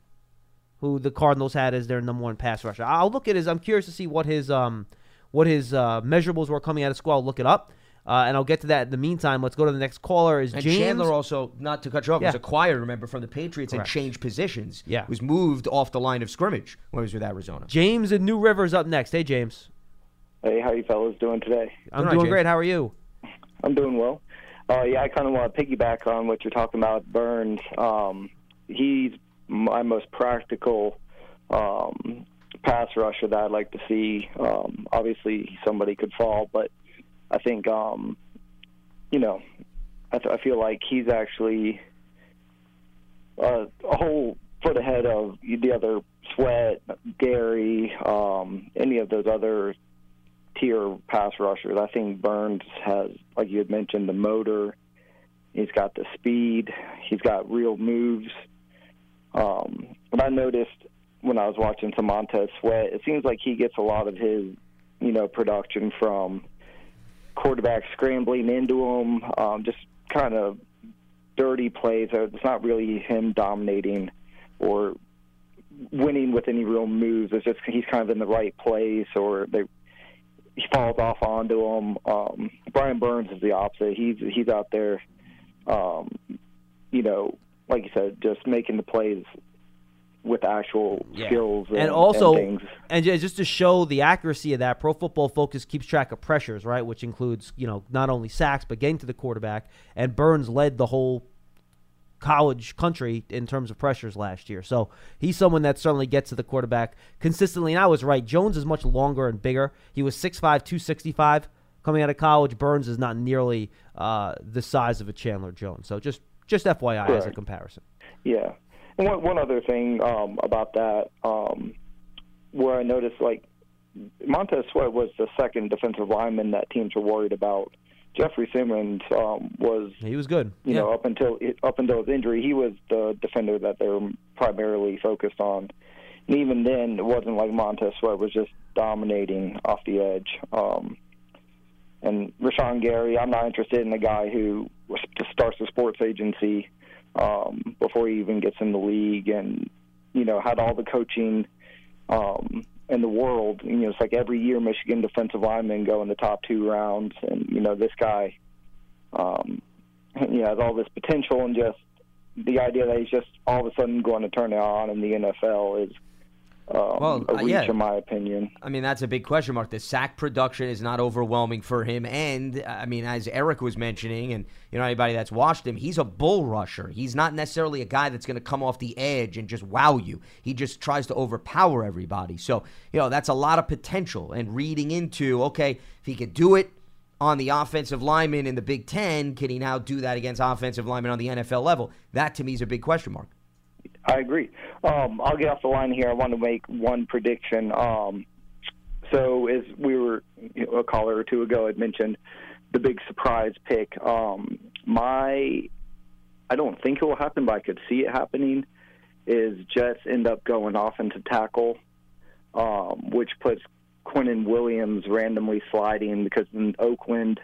who the Cardinals had as their number one pass rusher? I'll look at his. I'm curious to see what his um what his uh, measurables were coming out of school. I'll look it up, uh, and I'll get to that in the meantime. Let's go to the next caller. Is And James? Chandler also, not to cut you off, was Yeah. acquired, remember, from the Patriots and Correct. changed positions. Yeah. Was moved off the line of scrimmage when he was with Arizona. James and New Rivers up next. Hey, James. Hey, how you fellas doing today? I'm Good night, doing James. great. How are you? I'm doing well. Uh, yeah, I kind of want to piggyback on what you're talking about, Burns. Um, he's my most practical um, pass rusher that I'd like to see. Um, obviously, somebody could fall, but I think, um, you know, I, th- I feel like he's actually uh, a whole foot ahead of the other Sweat, Gary, um, any of those other tier pass rushers. I think Burns has, like you had mentioned, the motor. He's got the speed. He's got real moves. Um, but I noticed when I was watching Montez Sweat, it seems like he gets a lot of his, you know, production from quarterbacks scrambling into him, um, just kind of dirty plays. It's not really him dominating or winning with any real moves. It's just he's kind of in the right place or they he falls off onto him. Um, Brian Burns is the opposite. He's he's out there, um, you know, like you said, just making the plays with actual Yeah. skills and, and also, and and just to show the accuracy of that, Pro Football Focus keeps track of pressures, right? Which includes, you know, not only sacks but getting to the quarterback. And Burns led the whole college country in terms of pressures last year. So he's someone that certainly gets to the quarterback consistently. And I was right. Jones is much longer and bigger. He was 6'5", 265 coming out of college. Burns is not nearly uh, the size of a Chandler Jones. So just just FYI as a comparison. Yeah. One, one other thing um, about that, um, where I noticed like Montez Sweat was the second defensive lineman that teams were worried about. Jeffery Simmons um, was, He was good. you know, up until up until his injury, he was the defender that they were primarily focused on. And even then, it wasn't like Montez Sweat was just dominating off the edge. Um, and Rashan Gary, I'm not interested in a guy who starts a sports agency um, before he even gets in the league, and you know had all the coaching um, in the world. You know, it's like every year Michigan defensive linemen go in the top two rounds, and you know this guy, um, you know, has all this potential, and just the idea that he's just all of a sudden going to turn it on in the NFL is um, Well, uh, reach, yeah. in my opinion. I mean, that's a big question mark. The sack production is not overwhelming for him, and I mean, as Eric was mentioning, and you know anybody that's watched him, he's a bull rusher. He's not necessarily a guy that's going to come off the edge and just wow you. He just tries to overpower everybody. So you know that's a lot of potential. And reading into okay, if he could do it on the offensive lineman in the Big Ten, can he now do that against offensive linemen on the NFL level? That to me is a big question mark. I agree. Um, I'll get off the line here. I want to make one prediction. Um, so, as we were you know, a caller or two ago had mentioned, the big surprise pick. Um, my, I don't think it will happen, but I could see it happening. Is Jets end up going offensive tackle, um, which puts Quinnen Williams randomly sliding because in Oakland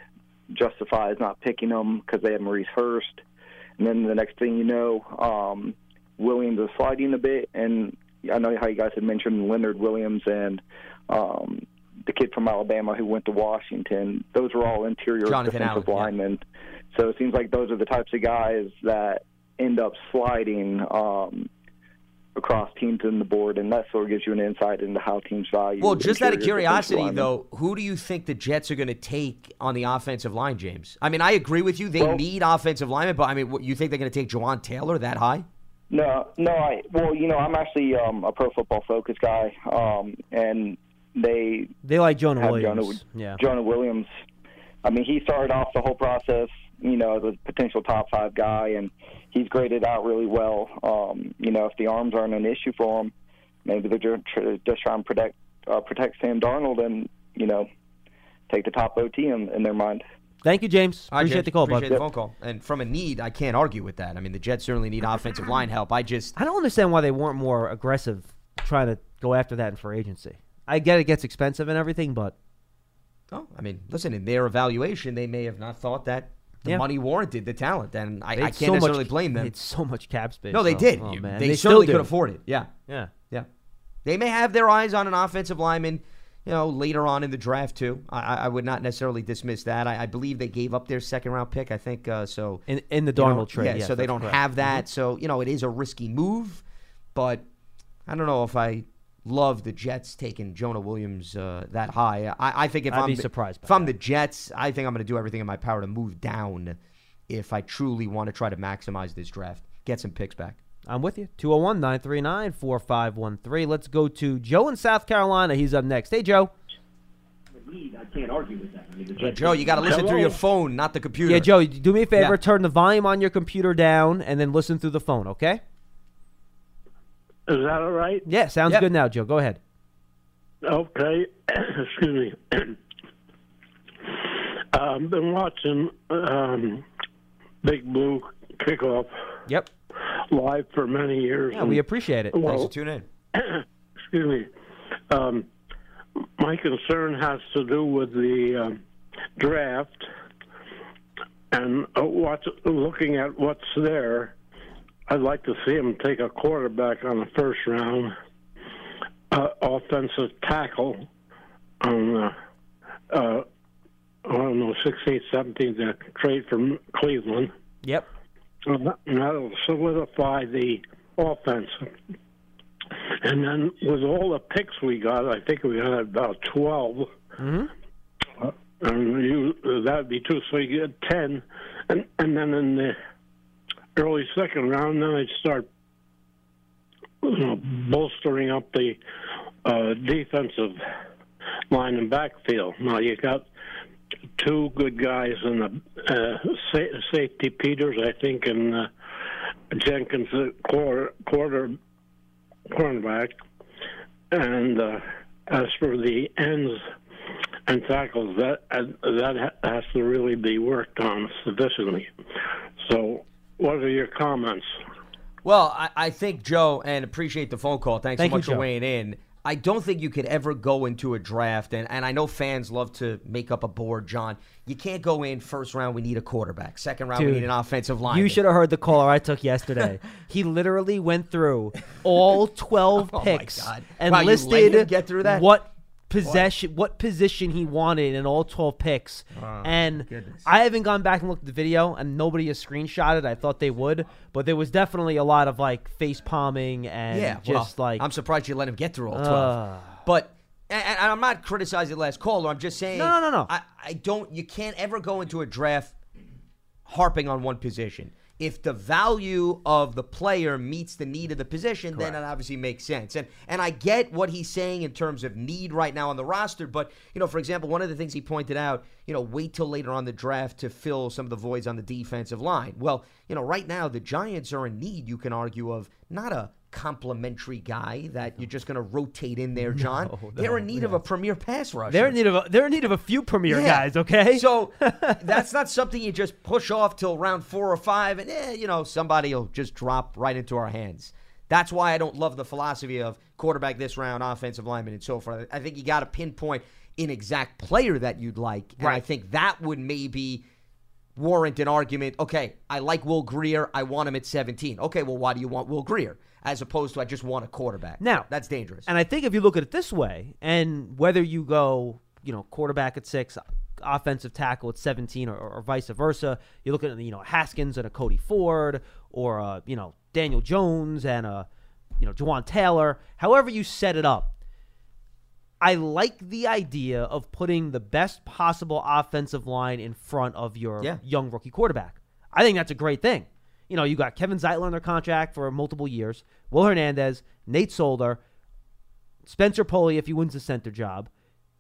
justifies not picking him because they have Maurice Hurst, and then the next thing you know. Williams is sliding a bit, and I know how you guys had mentioned Leonard Williams and um, the kid from Alabama who went to Washington. Those were all interior Jonathan defensive Allen, yeah. linemen. So it seems like those are the types of guys that end up sliding um, across teams in the board, and that sort of gives you an insight into how teams value. Well, just out of curiosity, though, who do you think the Jets are going to take on the offensive line, James? I mean, I agree with you. They Well- need offensive linemen, but I mean, what, you think they're going to take Jawaan Taylor that high? No, no. I well, you know, I'm actually um, a pro football focus guy, um, and they They like Jonah Williams. Jonah, yeah. Jonah Williams. I mean, he started off the whole process, you know, as a potential top five guy, and he's graded out really well. Um, you know, if the arms aren't an issue for him, maybe they're just, just trying to protect uh, protect Sam Darnold and you know take the top OT in, in their mind. Thank you, James. All right, Appreciate James, the call, appreciate bud. the phone call. And from a need, I can't argue with that. I mean, the Jets certainly need offensive line help. I just I don't understand why they weren't more aggressive trying to go after that in free agency. I get it gets expensive and everything, but Oh, I mean, listen, in their evaluation, they may have not thought that the Yeah. money warranted the talent, and I, I can't so necessarily much, blame them. It's so much cap space. No, they though. did. Oh, You- man. They, still certainly could afford it. Yeah, Yeah. yeah. They may have their eyes on an offensive lineman, you know, later on in the draft too. I, I would not necessarily dismiss that. I, I believe they gave up their second round pick. I think uh, so. In in the you know, Darnold trade. Yeah, so they don't correct. Mm-hmm. have that. So you know, it is a risky move, but I don't know if I love the Jets taking Jonah Williams uh, that high. I, I think if I'd am surprised if I'm the Jets, I think I'm going to do everything in my power to move down if I truly want to try to maximize this draft, get some picks back. I'm with you. 201 939 4513. Let's go to Joe in South Carolina. He's up next. Hey, Joe. But Joe, you got to listen through your phone, not the computer. Yeah, Joe, do me a favor. Yeah. Turn the volume on your computer down and then listen through the phone, okay? Is that all right? Yeah, sounds Yep. good now, Joe. Go ahead. Okay. Excuse me. um, been watching um, Big Blue kickoff Yep. Live for many years. Yeah, we appreciate it. Thanks for tuning in. excuse me. Um, my concern has to do with the um, draft and uh, what's looking at what's there. I'd like to see him take a quarterback on the first round, uh, offensive tackle on the, uh, I don't know 16th, 17th to trade from Cleveland. Yep. And and that'll solidify the offense. And then with all the picks we got, I think we got about 12. Mm-hmm. Uh, and you, that'd be two, so you get 10. And, and then in the early second round, then I'd start you know, bolstering up the uh, defensive line and backfield. Now you got two good guys in the uh, safety Peters, I think, and uh, Jenkins, the quarter, quarter cornerback. And uh, as for the ends and tackles, that uh, that has to really be worked on sufficiently. So, what are your comments? Well, I, I think Joe, and appreciate the phone call. Thanks Thank so you, much for Joe. weighing in. I don't think you could ever go into a draft, and, and I know fans love to make up a board, John. You can't go in first round, we need a quarterback. Second round, we need an offensive line. You should have heard the caller I took yesterday. he literally went through all 12 Oh my picks God. and Wow, listed get through that? what possession, what position he wanted in all 12 picks. Oh, and goodness. I haven't gone back and looked at the video, and nobody has screenshotted. I thought they would, but there was definitely a lot of like face palming and yeah, just well, like I'm surprised you let him get through all 12. Uh. but and, and I'm not criticizing the last caller. I'm just saying No, no, no, no. I, I don't you can't ever go into a draft harping on one position. If the value of the player meets the need of the position, then it obviously makes sense. And and I get what he's saying in terms of need right now on the roster, but you know, for example, one of the things he pointed out, you know, wait till later on the draft to fill some of the voids on the defensive line. Well, you know, right now the Giants are in need, you can argue, of not a complimentary guy that you're just going to rotate in there, John. No, They're in no, need of a premier pass rusher. they're in need of a, they're in need of a few premier Yeah. guys. Okay, So that's not something you just push off till round four or five, and eh, you know somebody will just drop right into our hands. That's why I don't love the philosophy of quarterback this round, offensive lineman, and so forth. I think you got to pinpoint an exact player that you'd like, and I think that would maybe warrant an argument. Okay, I like Will Grier. I want him at 17. Okay, well, why do you want Will Grier? As opposed to I just want a quarterback. Now- that's dangerous. And I think if you look at it this way, and whether you go, you know, quarterback at six, offensive tackle at 17, or, or vice versa, you look at, you know, Haskins and a Cody Ford, or, uh, you know, Daniel Jones and a, you know, Jawaan Taylor, however you set it up, I like the idea of putting the best possible offensive line in front of your Yeah. young rookie quarterback. I think that's a great thing. You know, you got Kevin Zeitler under contract for multiple years, Will Hernandez, Nate Solder, Spencer Pulley if he wins the center job,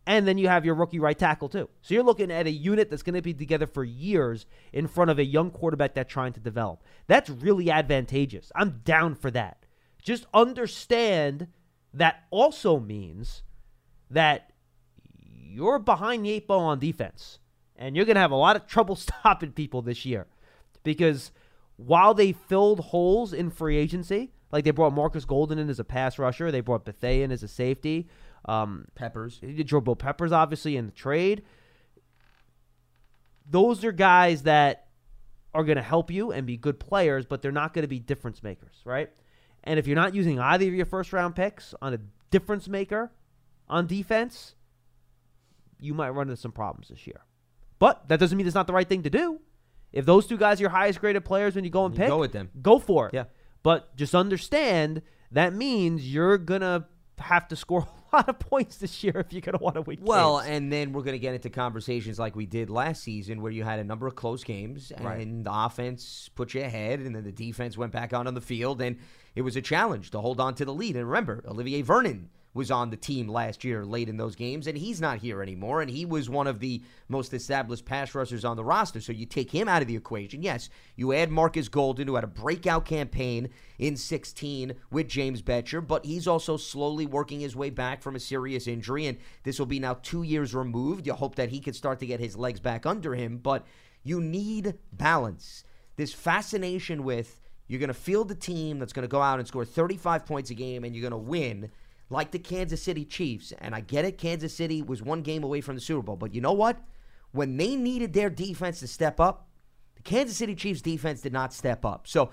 and then you have your rookie right tackle too. So you're looking at a unit that's going to be together for years in front of a young quarterback that's trying to develop. That's really advantageous. I'm down for that. Just understand that also means that you're behind the eight ball on defense, and you're going to have a lot of trouble stopping people this year because while they filled holes in free agency, like they brought Marcus Golden in as a pass rusher, they brought Bethea in as a safety. Um, Peppers. Jabril Peppers, obviously, in the trade. Those are guys that are going to help you and be good players, but they're not going to be difference makers, right? And if you're not using either of your first round picks on a difference maker on defense, you might run into some problems this year. But that doesn't mean it's not the right thing to do. If those two guys are your highest graded players when you go and You pick, go with them. Go for it. Yeah. But just understand that means you're gonna have to score a lot of points this year if you're gonna want to win. Well, games. and then we're going to get into conversations like we did last season, where you had a number of close games, and Right. the offense put you ahead, and then the defense went back out on the field, and it was a challenge to hold on to the lead. And remember, Olivier Vernon was on the team last year late in those games, and he's not here anymore, and he was one of the most established pass rushers on the roster. So you take him out of the equation. Yes, you add Marcus Golden, who had a breakout campaign in 16 with James Bettcher, but he's also slowly working his way back from a serious injury, and this will be now two years removed. You hope that he can start to get his legs back under him, but you need balance. This fascination with you're going to field the team that's going to go out and score 35 points a game and you're going to win like the Kansas City Chiefs. And I get it, Kansas City was one game away from the Super Bowl. But you know what? When they needed their defense to step up, the Kansas City Chiefs defense did not step up. So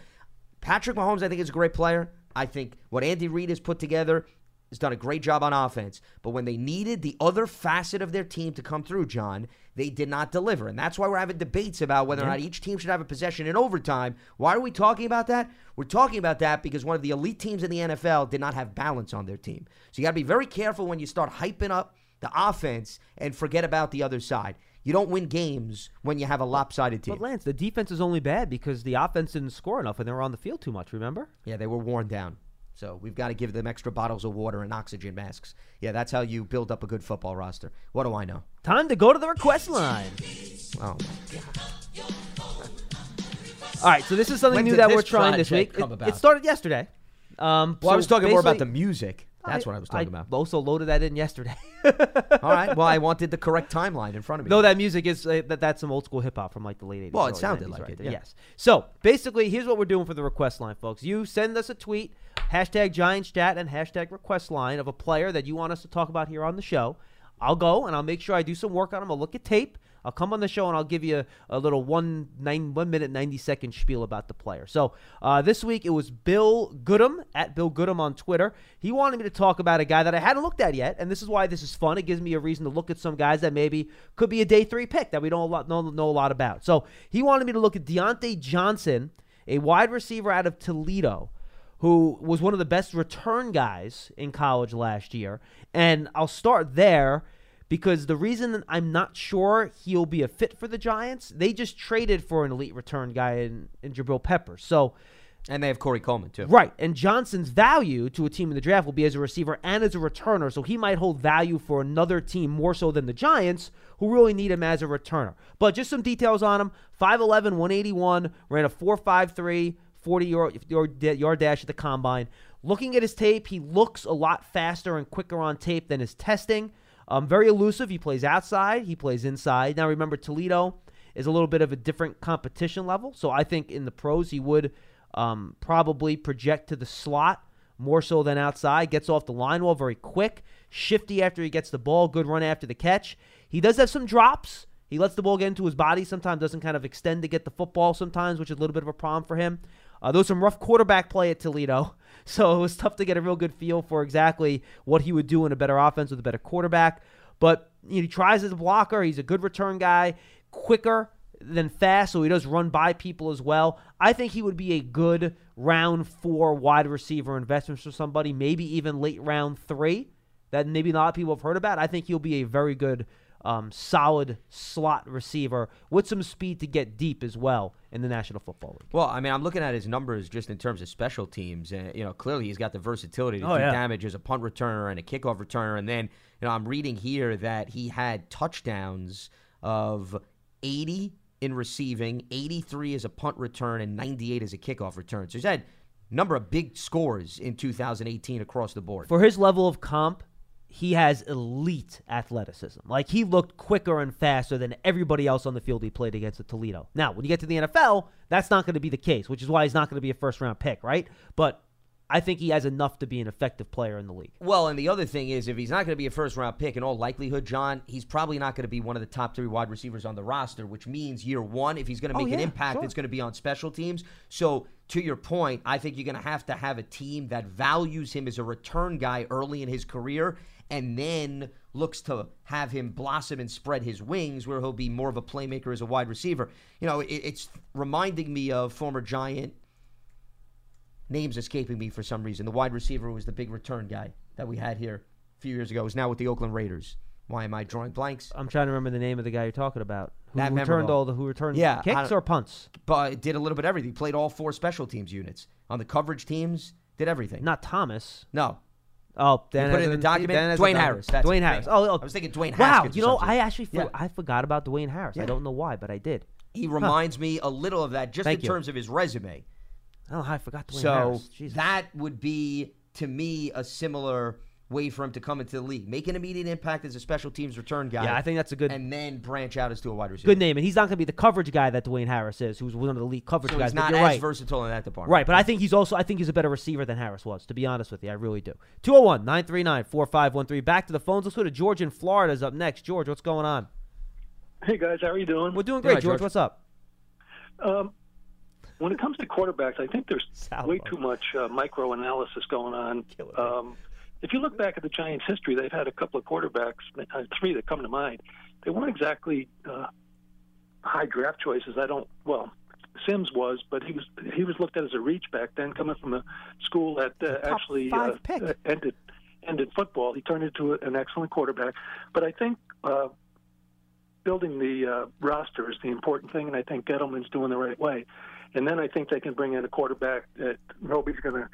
Patrick Mahomes, I think, is a great player. I think what Andy Reid has put together has done a great job on offense. But when they needed the other facet of their team to come through, John, they did not deliver. And that's why we're having debates about whether or not each team should have a possession in overtime. Why are we talking about that? We're talking about that because one of the elite teams in the NFL did not have balance on their team. So you got to be very careful when you start hyping up the offense and forget about the other side. You don't win games when you have a lopsided team. But Lance, the defense is only bad because the offense didn't score enough and they were on the field too much. Remember? Yeah, they were worn down. So we've got to give them extra bottles of water and oxygen masks. Yeah, that's how you build up a good football roster. What do I know? Time to go to the request line. Oh my god. All right, so this is something When new that we're trying this week. It, it started yesterday. Um, Well, I was talking more about the music. That's what I was talking about. Also loaded that in yesterday. All right. Well, I wanted the correct timeline in front of me. No, that music is uh, that that's some old school hip hop from like the late 80s. Well, it sounded 90s like right it, yeah. Yes. So basically, here's what we're doing for the request line, folks. You send us a tweet, hashtag Giants Chat and hashtag request line of a player that you want us to talk about here on the show. I'll go and I'll make sure I do some work on him. I'll look at tape. I'll come on the show and I'll give you a, a little one nine one minute ninety second spiel about the player. So uh, this week it was Bill Goodham at Bill Goodham on Twitter. He wanted me to talk about a guy that I hadn't looked at yet, and this is why this is fun. It gives me a reason to look at some guys that maybe could be a day three pick that we don't a lot, know, know a lot about. So he wanted me to look at Diontae Johnson, a wide receiver out of Toledo who was one of the best return guys in college last year. And I'll start there because the reason I'm not sure he'll be a fit for the Giants, they just traded for an elite return guy in, in Jabril Peppers. So, And they have Corey Coleman, too. right. And Johnson's value to a team in the draft will be as a receiver and as a returner. So he might hold value for another team more so than the Giants, who really need him as a returner. But just some details on him 5'11, 181, ran a 4'5'3. 40 yard, yard, dash at the combine. Looking at his tape, he looks a lot faster and quicker on tape than his testing. Um, very elusive. He plays outside, he plays inside. Now, remember, Toledo is a little bit of a different competition level. So I think in the pros, he would um, probably project to the slot more so than outside. Gets off the line well, very quick, shifty after he gets the ball, good run after the catch. He does have some drops. He lets the ball get into his body sometimes, doesn't kind of extend to get the football sometimes, which is a little bit of a problem for him. Uh, there was some rough quarterback play at Toledo, so it was tough to get a real good feel for exactly what he would do in a better offense with a better quarterback. But you know, he tries as a blocker. He's a good return guy, quicker than fast, so he does run by people as well. I think he would be a good round four wide receiver investment for somebody, maybe even late round three that maybe not a lot of people have heard about. I think he'll be a very good um, solid slot receiver with some speed to get deep as well in the National Football League. Well, I mean, I'm looking at his numbers just in terms of special teams. And, you know, clearly he's got the versatility to Oh, do yeah. damage as a punt returner and a kickoff returner. And then, you know, I'm reading here that he had touchdowns of 80 in receiving, 83 as a punt return, and 98 as a kickoff return. So he's had a number of big scores in 2018 across the board. For his level of comp, he has elite athleticism. Like he looked quicker and faster than everybody else on the field he played against at Toledo. Now, when you get to the NFL, that's not going to be the case, which is why he's not going to be a first round pick, right? But I think he has enough to be an effective player in the league. Well, and the other thing is, if he's not going to be a first round pick, in all likelihood, John, he's probably not going to be one of the top three wide receivers on the roster, which means year one, if he's going to Oh, make an impact, sure. it's going to be on special teams. So, to your point, I think you're going to have to have a team that values him as a return guy early in his career and then looks to have him blossom and spread his wings where he'll be more of a playmaker as a wide receiver. You know, it, it's reminding me of former Giant names escaping me for some reason. The wide receiver was the big return guy that we had here a few years ago. Is now with the Oakland Raiders. Why am I drawing blanks? I'm trying to remember the name of the guy you're talking about. Who That returned memorable. all the who returned Yeah, kicks or punts? But did a little bit of everything. Played all four special teams units on the coverage teams. Did everything. Not Thomas. no. Oh, You Dan put it in the document. Dan Dwayne. Harris. That's Dwayne. Harris. Oh, oh, I was thinking Dwayne Wow, Haskins you know. I actually for, Yeah. I forgot about Dwayne Harris. I don't know why, but I did. He reminds me a little of that just Thank in you. terms of his resume. I don't know how I forgot Dwayne so Harris. Jesus. that would be to me a similar way for him to come into the league, make an immediate impact as a special teams return guy. Yeah, I think that's a good and then branch out as to a wide receiver. good name, and he's not going to be the coverage guy that Dwayne Harris is, who's one of the lead coverage So guys. he's but not you're as right. versatile in that department. Right, but I think he's also I think he's a better receiver than Harris was, to be honest with you. I really do. 201-939-4513. Back to the phones. Let's go to George in Florida is up next. George, what's going on? Hey guys, how are you doing? We're doing Yeah, great, George. George. What's up? Um, when it comes to quarterbacks, I think there's Salvo. way too much uh, micro analysis going on. Um, if you look back at the Giants' history, they've had a couple of quarterbacks, uh, three that come to mind. They weren't exactly uh, high draft choices. I don't. Well, Sims was, but he was he was looked at as a reach back then, coming from a school that uh, actually uh, uh, ended ended football. He turned into an excellent quarterback. But I think uh, building the uh, roster is the important thing, and I think Gettleman's doing the right way. And then I think they can bring in a quarterback that nobody's going to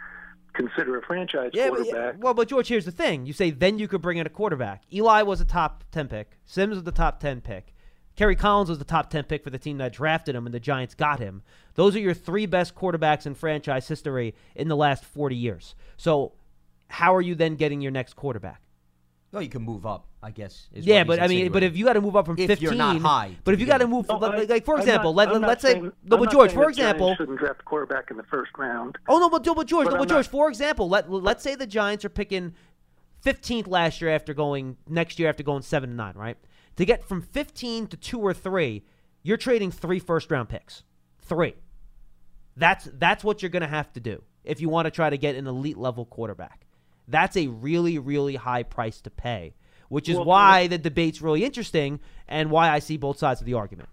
consider a franchise Yeah, but, quarterback. yeah, well, but George, here's the thing. You say then you could bring in a quarterback. Eli was a top 10 pick. Sims was the top 10 pick. Kerry Collins was the top 10 pick for the team that drafted him, and the Giants got him. Those are your three best quarterbacks in franchise history in the last 40 years. So, how are you then getting your next quarterback? No, you can move up, I guess. is Yeah, what but I mean, but if you got to move up from If 15, you're not high but if you got to begin move, No, like, I- like, for I'm example, not- let, let's say, saying- no, but George, for the Giants example, shouldn't draft a quarterback in the first round. Oh no, but, but George, But no, I'm but George. not- For example, let let's say the Giants are picking 15th last year after going next year after going seven and nine, right? To get from 15 to 2 or 3, you're trading three first round picks. 3. That's that's what you're going to have to do if you want to try to get an elite level quarterback. That's a really really high price to pay, which is Well, why the debate's really interesting and why I see both sides of the argument.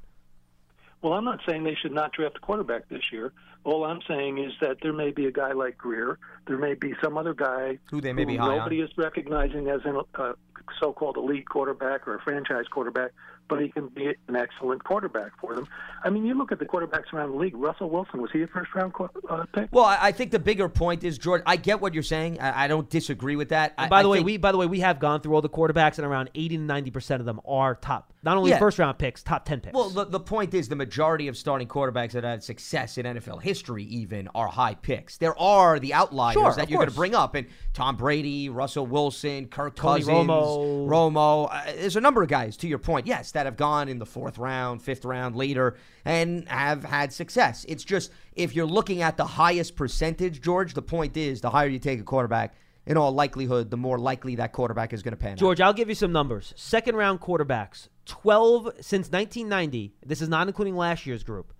Well, I'm not saying they should not draft a quarterback this year. All I'm saying is that there may be a guy like Grier. There may be some other guy Who they may be high on. nobody is recognizing as a uh, so-called elite quarterback or a franchise quarterback, but he can be an excellent quarterback for them. I mean, you look at the quarterbacks around the league. Russell Wilson was he a first-round uh, pick? Well, I I think the bigger point is George. I get what you're saying. I, I don't disagree with that. And I- by the I way, think- we by the way we have gone through all the quarterbacks, and around 80 to 90 percent of them are top, not only Yeah. first round picks, top 10 picks. Well, the, the point is the majority of starting quarterbacks that had success in NFL history even are high picks. There are the outliers Sure, that you're going to bring up, and Tom Brady, Russell Wilson, Kirk Tony Cousins, Romo. Romo. Uh, there's a number of guys, to your point, yes, that have gone in the fourth round, fifth round, later, and have had success. It's just if you're looking at the highest percentage, George, the point is the higher you take a quarterback, in all likelihood, the more likely that quarterback is going to pan out. George, I'll give you some numbers. Second round quarterbacks, 12 since 1990. This is not including last year's group.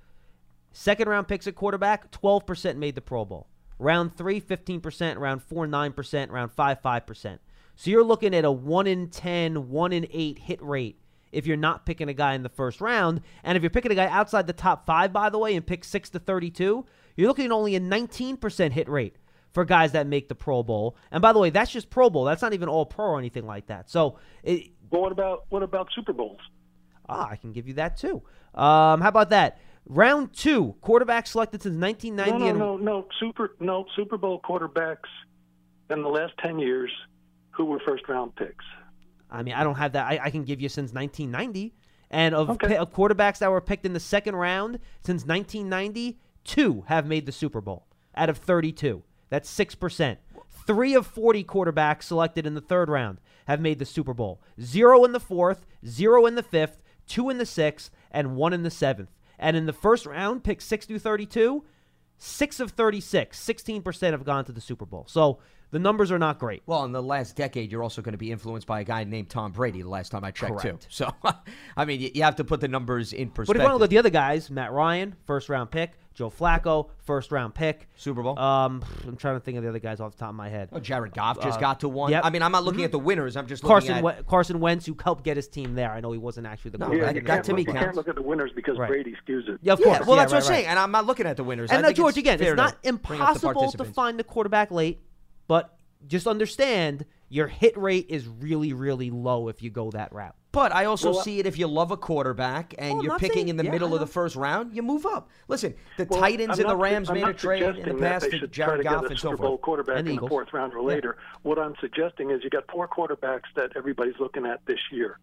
Second round picks at quarterback, 12% made the Pro Bowl. Round 3, 15%. Round 4, 9%. Round 5, 5%. So you're looking at a 1 in 10, 1 in 8 hit rate if you're not picking a guy in the first round. And if you're picking a guy outside the top 5, by the way, and pick 6 to 32, you're looking at only a 19% hit rate for guys that make the Pro Bowl. And by the way, that's just Pro Bowl. That's not even all pro or anything like that. So it, Well, what about what about Super Bowls? Ah, I can give you that too. Um, how about that? Round two, quarterback selected since 1990. No, no, and no, no. Super, no Super Bowl quarterbacks in the last ten years who were first-round picks. I mean, I don't have that. I, I can give you since 1990. And of, Okay. of quarterbacks that were picked in the second round since 1990, two have made the Super Bowl out of 32. That's 6%. Three of 40 quarterbacks selected in the third round have made the Super Bowl. Zero in the fourth, zero in the fifth, two in the sixth, and one in the seventh. And in the first round, pick 6 through 32, six of 36, 16% have gone to the Super Bowl. So the numbers are not great. Well, in the last decade, you're also going to be influenced by a guy named Tom Brady. The last time I checked, Correct. too. So, I mean, you, you have to put the numbers in But if perspective. you want to look at the other guys, Matt Ryan, first round pick. Joe Flacco, first round pick. Super Bowl. Um, I'm trying to think of the other guys off the top of my head. Oh, Jared Goff just Uh, got to one. yep. I mean, I'm not looking at the winners. I'm just Carson looking at. We- Carson Wentz, who helped get his team there. I know he wasn't actually the No, quarterback. that- in that to me you can't look at the winners because Right. Brady skews it. Yeah, of yeah, course. well, Yeah, that's right, what I'm right. saying, and I'm not looking at the winners. I And now, think George, it's again, it's not to bring up the impossible to find the quarterback late, but just understand your hit rate is really, really low if you go that route. But I also Well, see it if you love a quarterback and Oh, you're not picking saying- in the yeah, middle of the first round, you move up. Listen, the Well, Titans I'm and the Rams I'm made a trade in the suggesting that past they for Jared Goff a and so forth. quarterback And the in the fourth round or later. What I'm suggesting is you got four quarterbacks that everybody's looking at this year,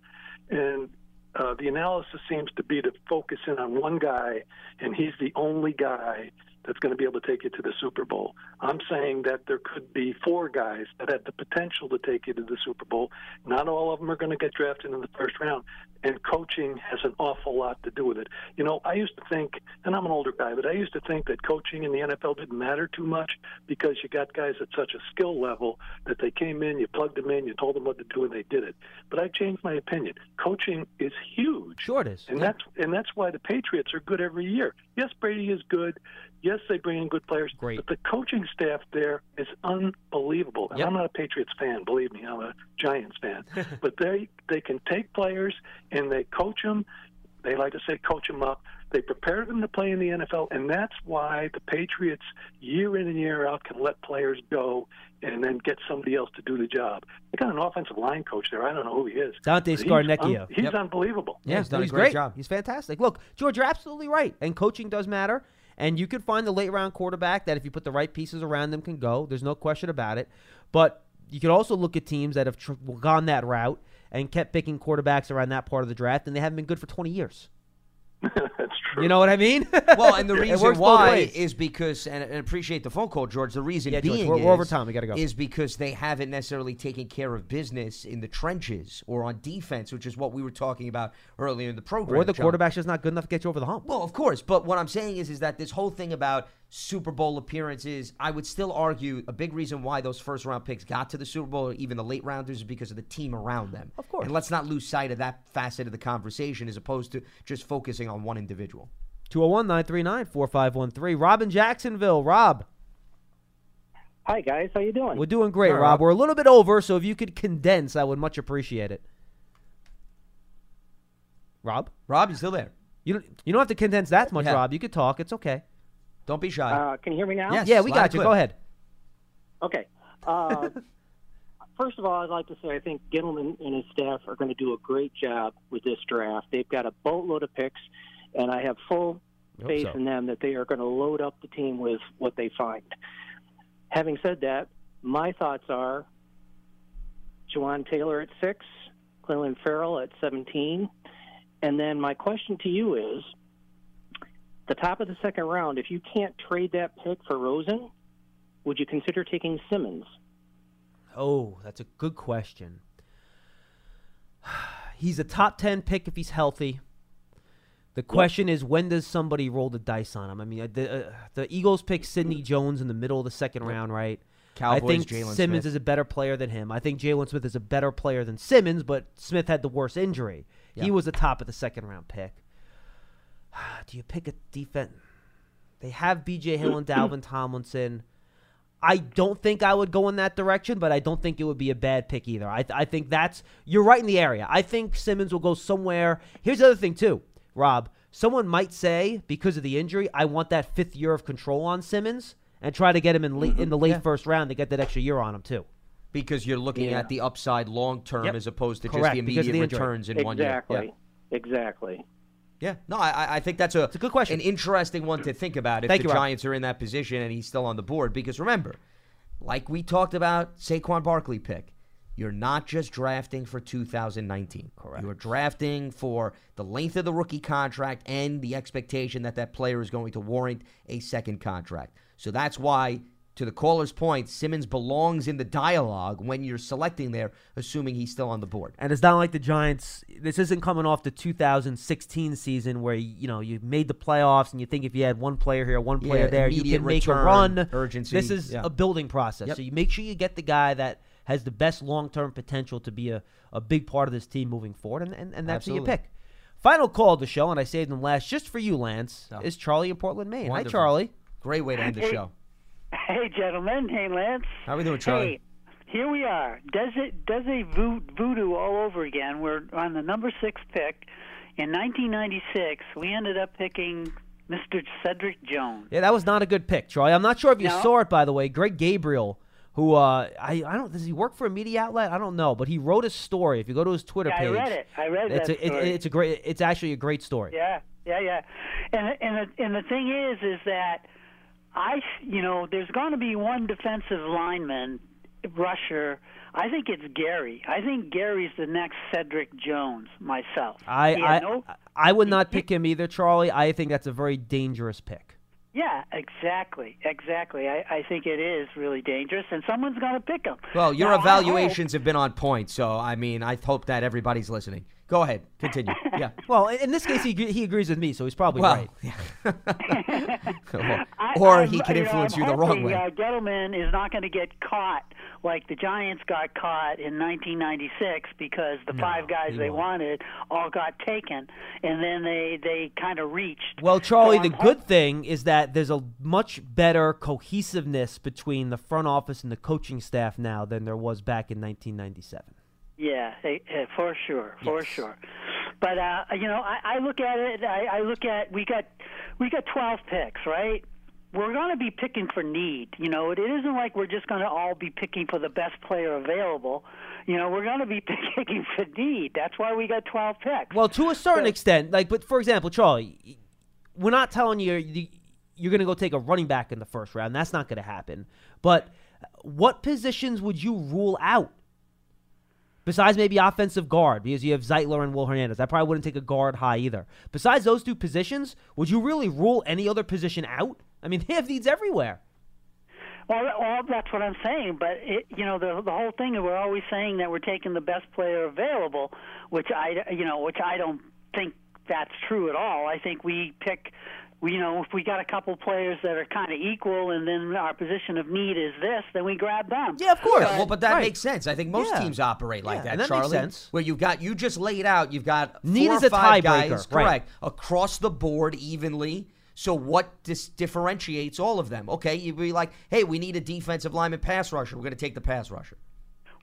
and uh, the analysis seems to be to focus in on one guy, and he's the only guy that's going to be able to take you to the Super Bowl. I'm saying that there could be four guys that have the potential to take you to the Super Bowl. Not all of them are going to get drafted in the first round, and coaching has an awful lot to do with it. You know, I used to think, and I'm an older guy, but I used to think that coaching in the NFL didn't matter too much because you got guys at such a skill level that they came in, you plugged them in, you told them what to do, and they did it. But I changed my opinion. Coaching is huge. Sure it is. And Yeah. that's and that's why the Patriots are good every year. Yes, Brady is good. Yes, they bring in good players. Great. But the coaching staff there is unbelievable. And Yep. I'm not a Patriots fan, believe me. I'm a Giants fan. but they they can take players and they coach them. They like to say coach them up. They prepare them to play in the NFL, and that's why the Patriots, year in and year out, can let players go and then get somebody else to do the job. They got an offensive line coach there. I don't know who he is. Dante but he's Scarnecchio. un- He's Yep. unbelievable. Yeah, he's done a great great. job. He's fantastic. Look, George, you're absolutely right. And coaching does matter. And you could find the late round quarterback that, if you put the right pieces around them, can go. There's no question about it. But you could also look at teams that have tr- gone that route and kept picking quarterbacks around that part of the draft, and they haven't been good for 20 years. that's true. You know what I mean? Well, and the reason why is because, and, and appreciate the phone call, George. The reason Yeah, George, being we're- is, we're over time. We gotta go. is because they haven't necessarily taken care of business in the trenches or on defense, which is what we were talking about earlier in the program. or the John. quarterback's just not good enough to get you over the hump. Well, of course, but what I'm saying is, is that this whole thing about Super Bowl appearances. I would still argue a big reason why those first round picks got to the Super Bowl, or even the late rounders, is because of the team around them. Of course. And let's not lose sight of that facet of the conversation as opposed to just focusing on one individual. 201 939 4513. Rob in Jacksonville. Rob, Hi guys, how you doing? we're doing great, All right, Rob. Rob. We're a little bit over, so if you could condense, I would much appreciate it. Rob? Rob, you still there? You don't, you don't have to condense that much, Yeah. Rob. You could talk. It's okay. Don't be shy. Uh, can you hear me now? Yes. yeah, we got you. clear. Go ahead. Okay. Uh, first of all, I'd like to say I think Gettleman and his staff are going to do a great job with this draft. They've got a boatload of picks, and I have full faith so. in them that they are going to load up the team with what they find. Having said that, my thoughts are Jawaan Taylor at six, Clelin Ferrell at 17. And then my question to you is the top of the second round, if you can't trade that pick for Rosen, would you consider taking Simmons? Oh, that's a good question. He's a top 10 pick if he's healthy. The question is, when does somebody roll the dice on him? I mean, uh, the, uh, the Eagles pick Sidney Jones in the middle of the second round, right? Cowboys, I think Jaylon Simmons Smith. is a better player than him. I think Jaylon Smith is a better player than Simmons, but Smith had the worst injury. He was the top of the second round pick. Do you pick a defense? They have B.J. Hill and Dalvin Tomlinson. I don't think I would go in that direction, but I don't think it would be a bad pick either. I, I think that's you're right in the area. I think Simmons will go somewhere. Here's the other thing too, Rob. Someone might say because of the injury, I want that fifth year of control on Simmons and try to get him in late, mm-hmm. in the late Yeah. first round to get that extra year on him too. because you're looking Yeah. at the upside long term Yep. as opposed to Correct, just the immediate the returns in one year. exactly. Exactly. Yeah. No, I, I think that's a, It's a good question. an interesting one to think about if Thank the you, Rob. Giants are in that position and he's still on the board. Because remember, like we talked about Saquon Barkley pick, you're not just drafting for 2019. Correct. You are drafting for the length of the rookie contract and the expectation that that player is going to warrant a second contract. So that's why, to the caller's point, Simmons belongs in the dialogue when you're selecting there, assuming he's still on the board. And it's not like the Giants. This isn't coming off the 2016 season where you know you made the playoffs and you think if you had one player here, one player Yeah, there, you can make a run. urgency, This is yeah. a building process. Yep. So you make sure you get the guy that has the best long-term potential to be a, a big part of this team moving forward, and and, and that's who you pick. Final call of the show, and I saved them last just for you, Lance. Oh. Is Charlie in Portland, Maine? Wonderful. Hi, Charlie. Great way to end the show. Hey, gentlemen. Hey, Lance. How we doing, Charlie? Hey, here we are. Does it does a vo- voodoo all over again? We're on the number six pick. In 1996, we ended up picking Mr. Cedric Jones. Yeah, that was not a good pick, Charlie. I'm not sure if you No? saw it, by the way. Greg Gabriel, who uh, I I don't does he work for a media outlet? I don't know, but he wrote a story. If you go to his Twitter Yeah, I page, read it. I read it's that a, it- it's a great. It's actually a great story. Yeah, yeah, yeah. And and the, and the thing is, is that I, you know, there's going to be one defensive lineman, rusher. I think it's Gary. I think Gary's the next Cedric Jones. Myself. I I, no- I would not pick him either, Charlie. I think that's a very dangerous pick. Yeah, exactly, exactly. I, I think it is really dangerous, and someone's going to pick him. Well, your Now, I hope- evaluations have been on point, so I mean, I hope that everybody's listening. Go ahead, continue. Yeah. Well, in this case, he he agrees with me, so he's probably Well, right. or, I- or I'm- he can you know, influence you the wrong way. Uh, Gettleman is not going to get caught like the Giants got caught in 1996 because the five guys they won't. wanted all got taken, and then they they kind of reached. Well, Charlie, So the good thing is that there's a much better cohesiveness between the front office and the coaching staff now than there was back in 1997. Yeah, eh, eh, for sure, for Yes. sure. But uh, you know, I, I look at it. I, I look at we got we got 12 picks, right? We're going to be picking for need. You know, it isn't like we're just going to all be picking for the best player available. You know, we're going to be picking for need. That's why we got 12 picks. Well, to a certain But- extent, like, but for example, Charlie, we're not telling you you- you're going to go take a running back in the first round. That's not going to happen. But what positions would you rule out? Besides maybe offensive guard, because you have Zeitler and Will Hernandez. I probably wouldn't take a guard high either. Besides those two positions, would you really rule any other position out? I mean, they have needs everywhere. Well, well, that's what I'm saying. But it, you know, the the whole thing is we're always saying that we're taking the best player available, which I, you know, which I don't think that's true at all. I think we pick you know, if we got a couple players that are kind of equal, and then our position of need is this, then we grab them. Yeah, of course. Yeah, well, but that Right. makes sense. I think most Yeah. teams operate like Yeah, that, and that makes sense. Where you've got you just laid out, you've got Need four is or a five tiebreaker, guys, right. correct, across the board evenly. So what dis- differentiates all of them? Okay, you'd be like, hey, we need a defensive lineman pass rusher. We're going to take the pass rusher.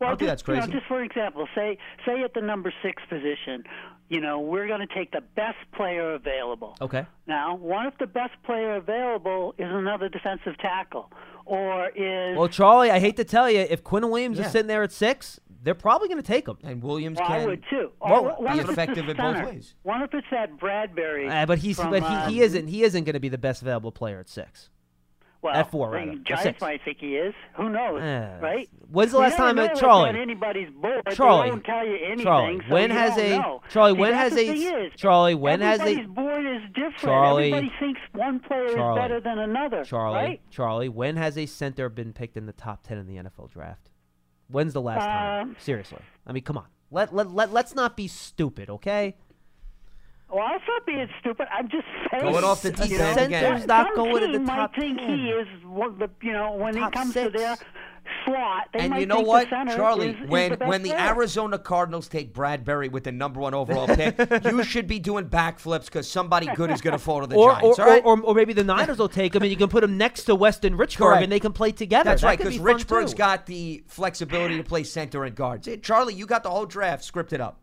Well, don't that's just, you know, crazy. just for example, say say at the number six position, you know, we're going to take the best player available. Okay. Now, what if the best player available is another defensive tackle, or is Well, Charlie, I hate to tell you, if Quinn Williams Yeah. is sitting there at six, they're probably going to take him. And Williams well, can I would too. Well, be if it's the effective in both center? ways. What if it's that Bradbury? Uh, but he's from, but uh, he, he isn't he isn't going to be the best available player at six. Well, at four, rather, or Giants might think he is. Who knows? Uh, right? when's the last time, uh, know Charlie? anybody's board. Charlie, they don't tell you anything. Charlie, so when has a- know. Charlie, See, when has a- is, Charlie, when has a- board is different. Charlie, Everybody thinks one player Charlie, is better than another. Charlie, right? Charlie, when has a center been picked in the top ten in the NFL draft? When's the last time? Um, Seriously, I mean, come on. Let let let let's not be stupid, okay? Well, I'm not being stupid. I'm just saying. Going off the A deep end again. center's not Some going in the team top might think 10. he is one of the, you know, when Top it comes six. to their slot, they and might you know think what, the center Charlie? is, is when the best when the player. Arizona Cardinals take Bradbury with the number one overall pick, you should be doing backflips because somebody good is going to fall to the Or, Giants. or, all right? or, or maybe the Niners will take him and you can put him next to Weston Richburg Correct. and they can play together. That's That right, because be fun, Richburg's too. got the flexibility to play center and guards. Charlie, you got the whole draft scripted up.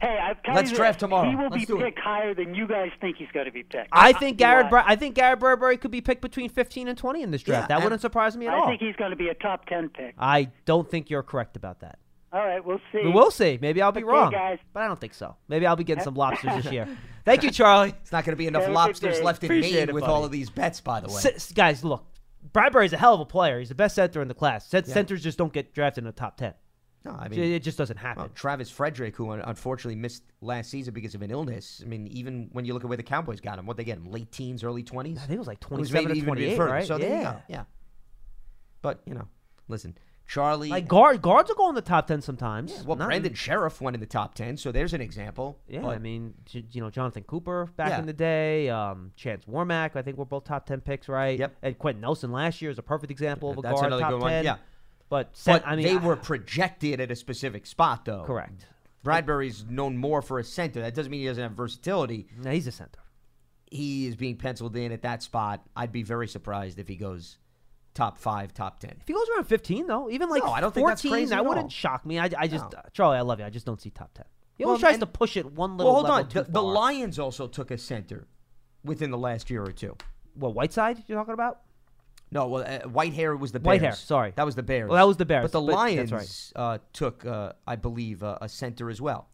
Hey, I've tell Let's you draft tomorrow. He will Let's be do it. picked higher than you guys think he's going to be picked. I think You Garrett. are. Bra- I think Garrett Bradbury could be picked between 15 and 20 in this draft. Yeah, that wouldn't surprise me at I all. I think he's going to be a top ten pick. I don't think you're correct about that. All right, we'll see. We'll see. Maybe I'll be Okay, wrong, guys. but I don't think so. Maybe I'll be getting some lobsters this year. Thank you, Charlie. It's not going to be enough Have a good lobsters left in Appreciate Maine it, with buddy. all of these bets, by the way. S- guys, look, Bradbury's a hell of a player. He's the best center in the class. Cent- Centers just don't get drafted in the top 10. No, I mean, it just doesn't happen. well, Travis Frederick, who unfortunately missed last season because of an illness. I mean, even when you look at where the Cowboys got him, what they get him, late teens, early twenties. I think it was like It was 27 maybe to even a bit 28, further. right? So there you yeah. go. Yeah. But you know, listen, Charlie. Like guard, guards will go in the top 10 sometimes. yeah, well, Not- Brandon Scherff went in the top ten, so there's an example. Yeah, But I mean, you know, Jonathan Cooper back Yeah. in the day, um, Chance Warmack, I think we're both top 10 picks, right? Yep. And Quenton Nelson last year is a perfect example of a that's guard top good 10. one. Yeah. But, but I mean, they I- were projected at a specific spot, though. correct. Bradbury's known more for a center. That doesn't mean he doesn't have versatility. No, he's a center. He is being penciled in at that spot. I'd be very surprised if he goes top five, top ten. If he goes around 15, though, even like No, I don't 14, think that's crazy that wouldn't all. shock me. I, I just, No. uh, Charlie, I love you. I just don't see top 10. He always Well, tries to push it one little Well, hold on. The, the. Lions also took a center within the last year or two. What, Whiteside you're talking about? No, well, uh, Whitehair was the Bears. Whitehair, sorry. that was the Bears. Well, that was the Bears, But the but Lions that's uh, took, uh, I believe, uh, a center as well.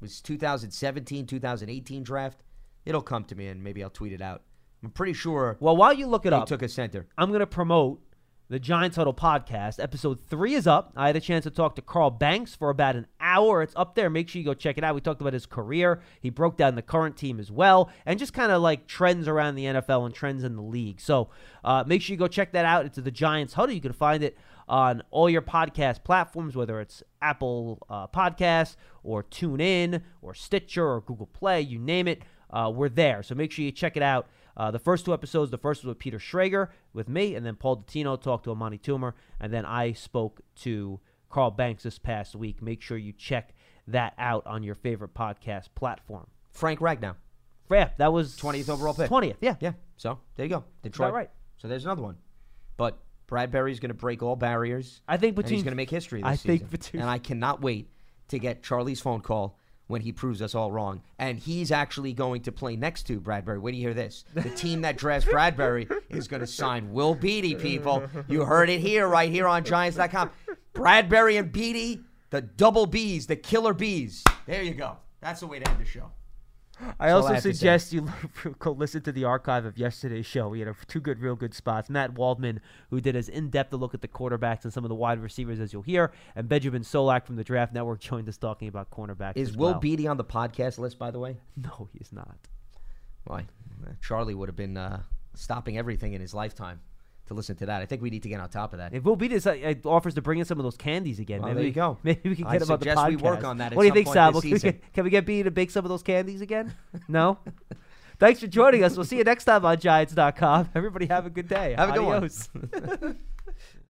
It was 2017, 2018 draft. It'll come to me, and maybe I'll tweet it out. I'm pretty sure Well, while you look it they up, took a center. I'm going to promote the Giants Huddle podcast. Episode three is up. I had a chance to talk to Carl Banks for about an hour. It's up there. Make sure you go check it out. We talked about his career. He broke down the current team as well, and just kind of like trends around the NFL and trends in the league. So uh, make sure you go check that out. It's the Giants Huddle. You can find it on all your podcast platforms, whether it's Apple uh, Podcasts or TuneIn or Stitcher or Google Play, you name it. Uh, we're there. So make sure you check it out. Uh, the first two episodes, the first was with Peter Schrager with me, and then Paul Dottino talked to Amani Toomer, and then I spoke to Carl Banks this past week. Make sure you check that out on your favorite podcast platform. Frank Ragnow, Yeah, that was 20th overall pick. 20th, yeah. Yeah, so there you go. Detroit. right. So there's another one. But Bradbury's going to break all barriers. I think between he's going to make history this I think season. between- and I cannot wait to get Charlie's phone call when he proves us all wrong. And he's actually going to play next to Bradbury. Wait do you hear this? The team that drafts Bradbury is going to sign Will Beatty, people. You heard it here, right here on Giants.com. Bradbury and Beatty, the double Bs, the killer Bs. There you go. That's the way to end the show. I also I have to say. suggest you go listen to the archive of yesterday's show. We had a, two good, real good spots. Matt Waldman, who did as in-depth a look at the quarterbacks and some of the wide receivers as you'll hear, and Benjamin Solak from the Draft Network joined us talking about cornerbacks. Is Will well. Beatty on the podcast list, by the way? No, he's not. Why? Charlie would have been uh, stopping everything in his lifetime to listen to that. I think we need to get on top of that. If Will Beatty is, uh, offers to bring in some of those candies again, Well, maybe there you go. Maybe we can I get him on the podcast. we work on that at What do you think, this Can we, get, can we get Beatty to bake some of those candies again? No. Thanks for joining us. We'll see you next time on Giants.com. Everybody have a good day. Have a good one. Adios.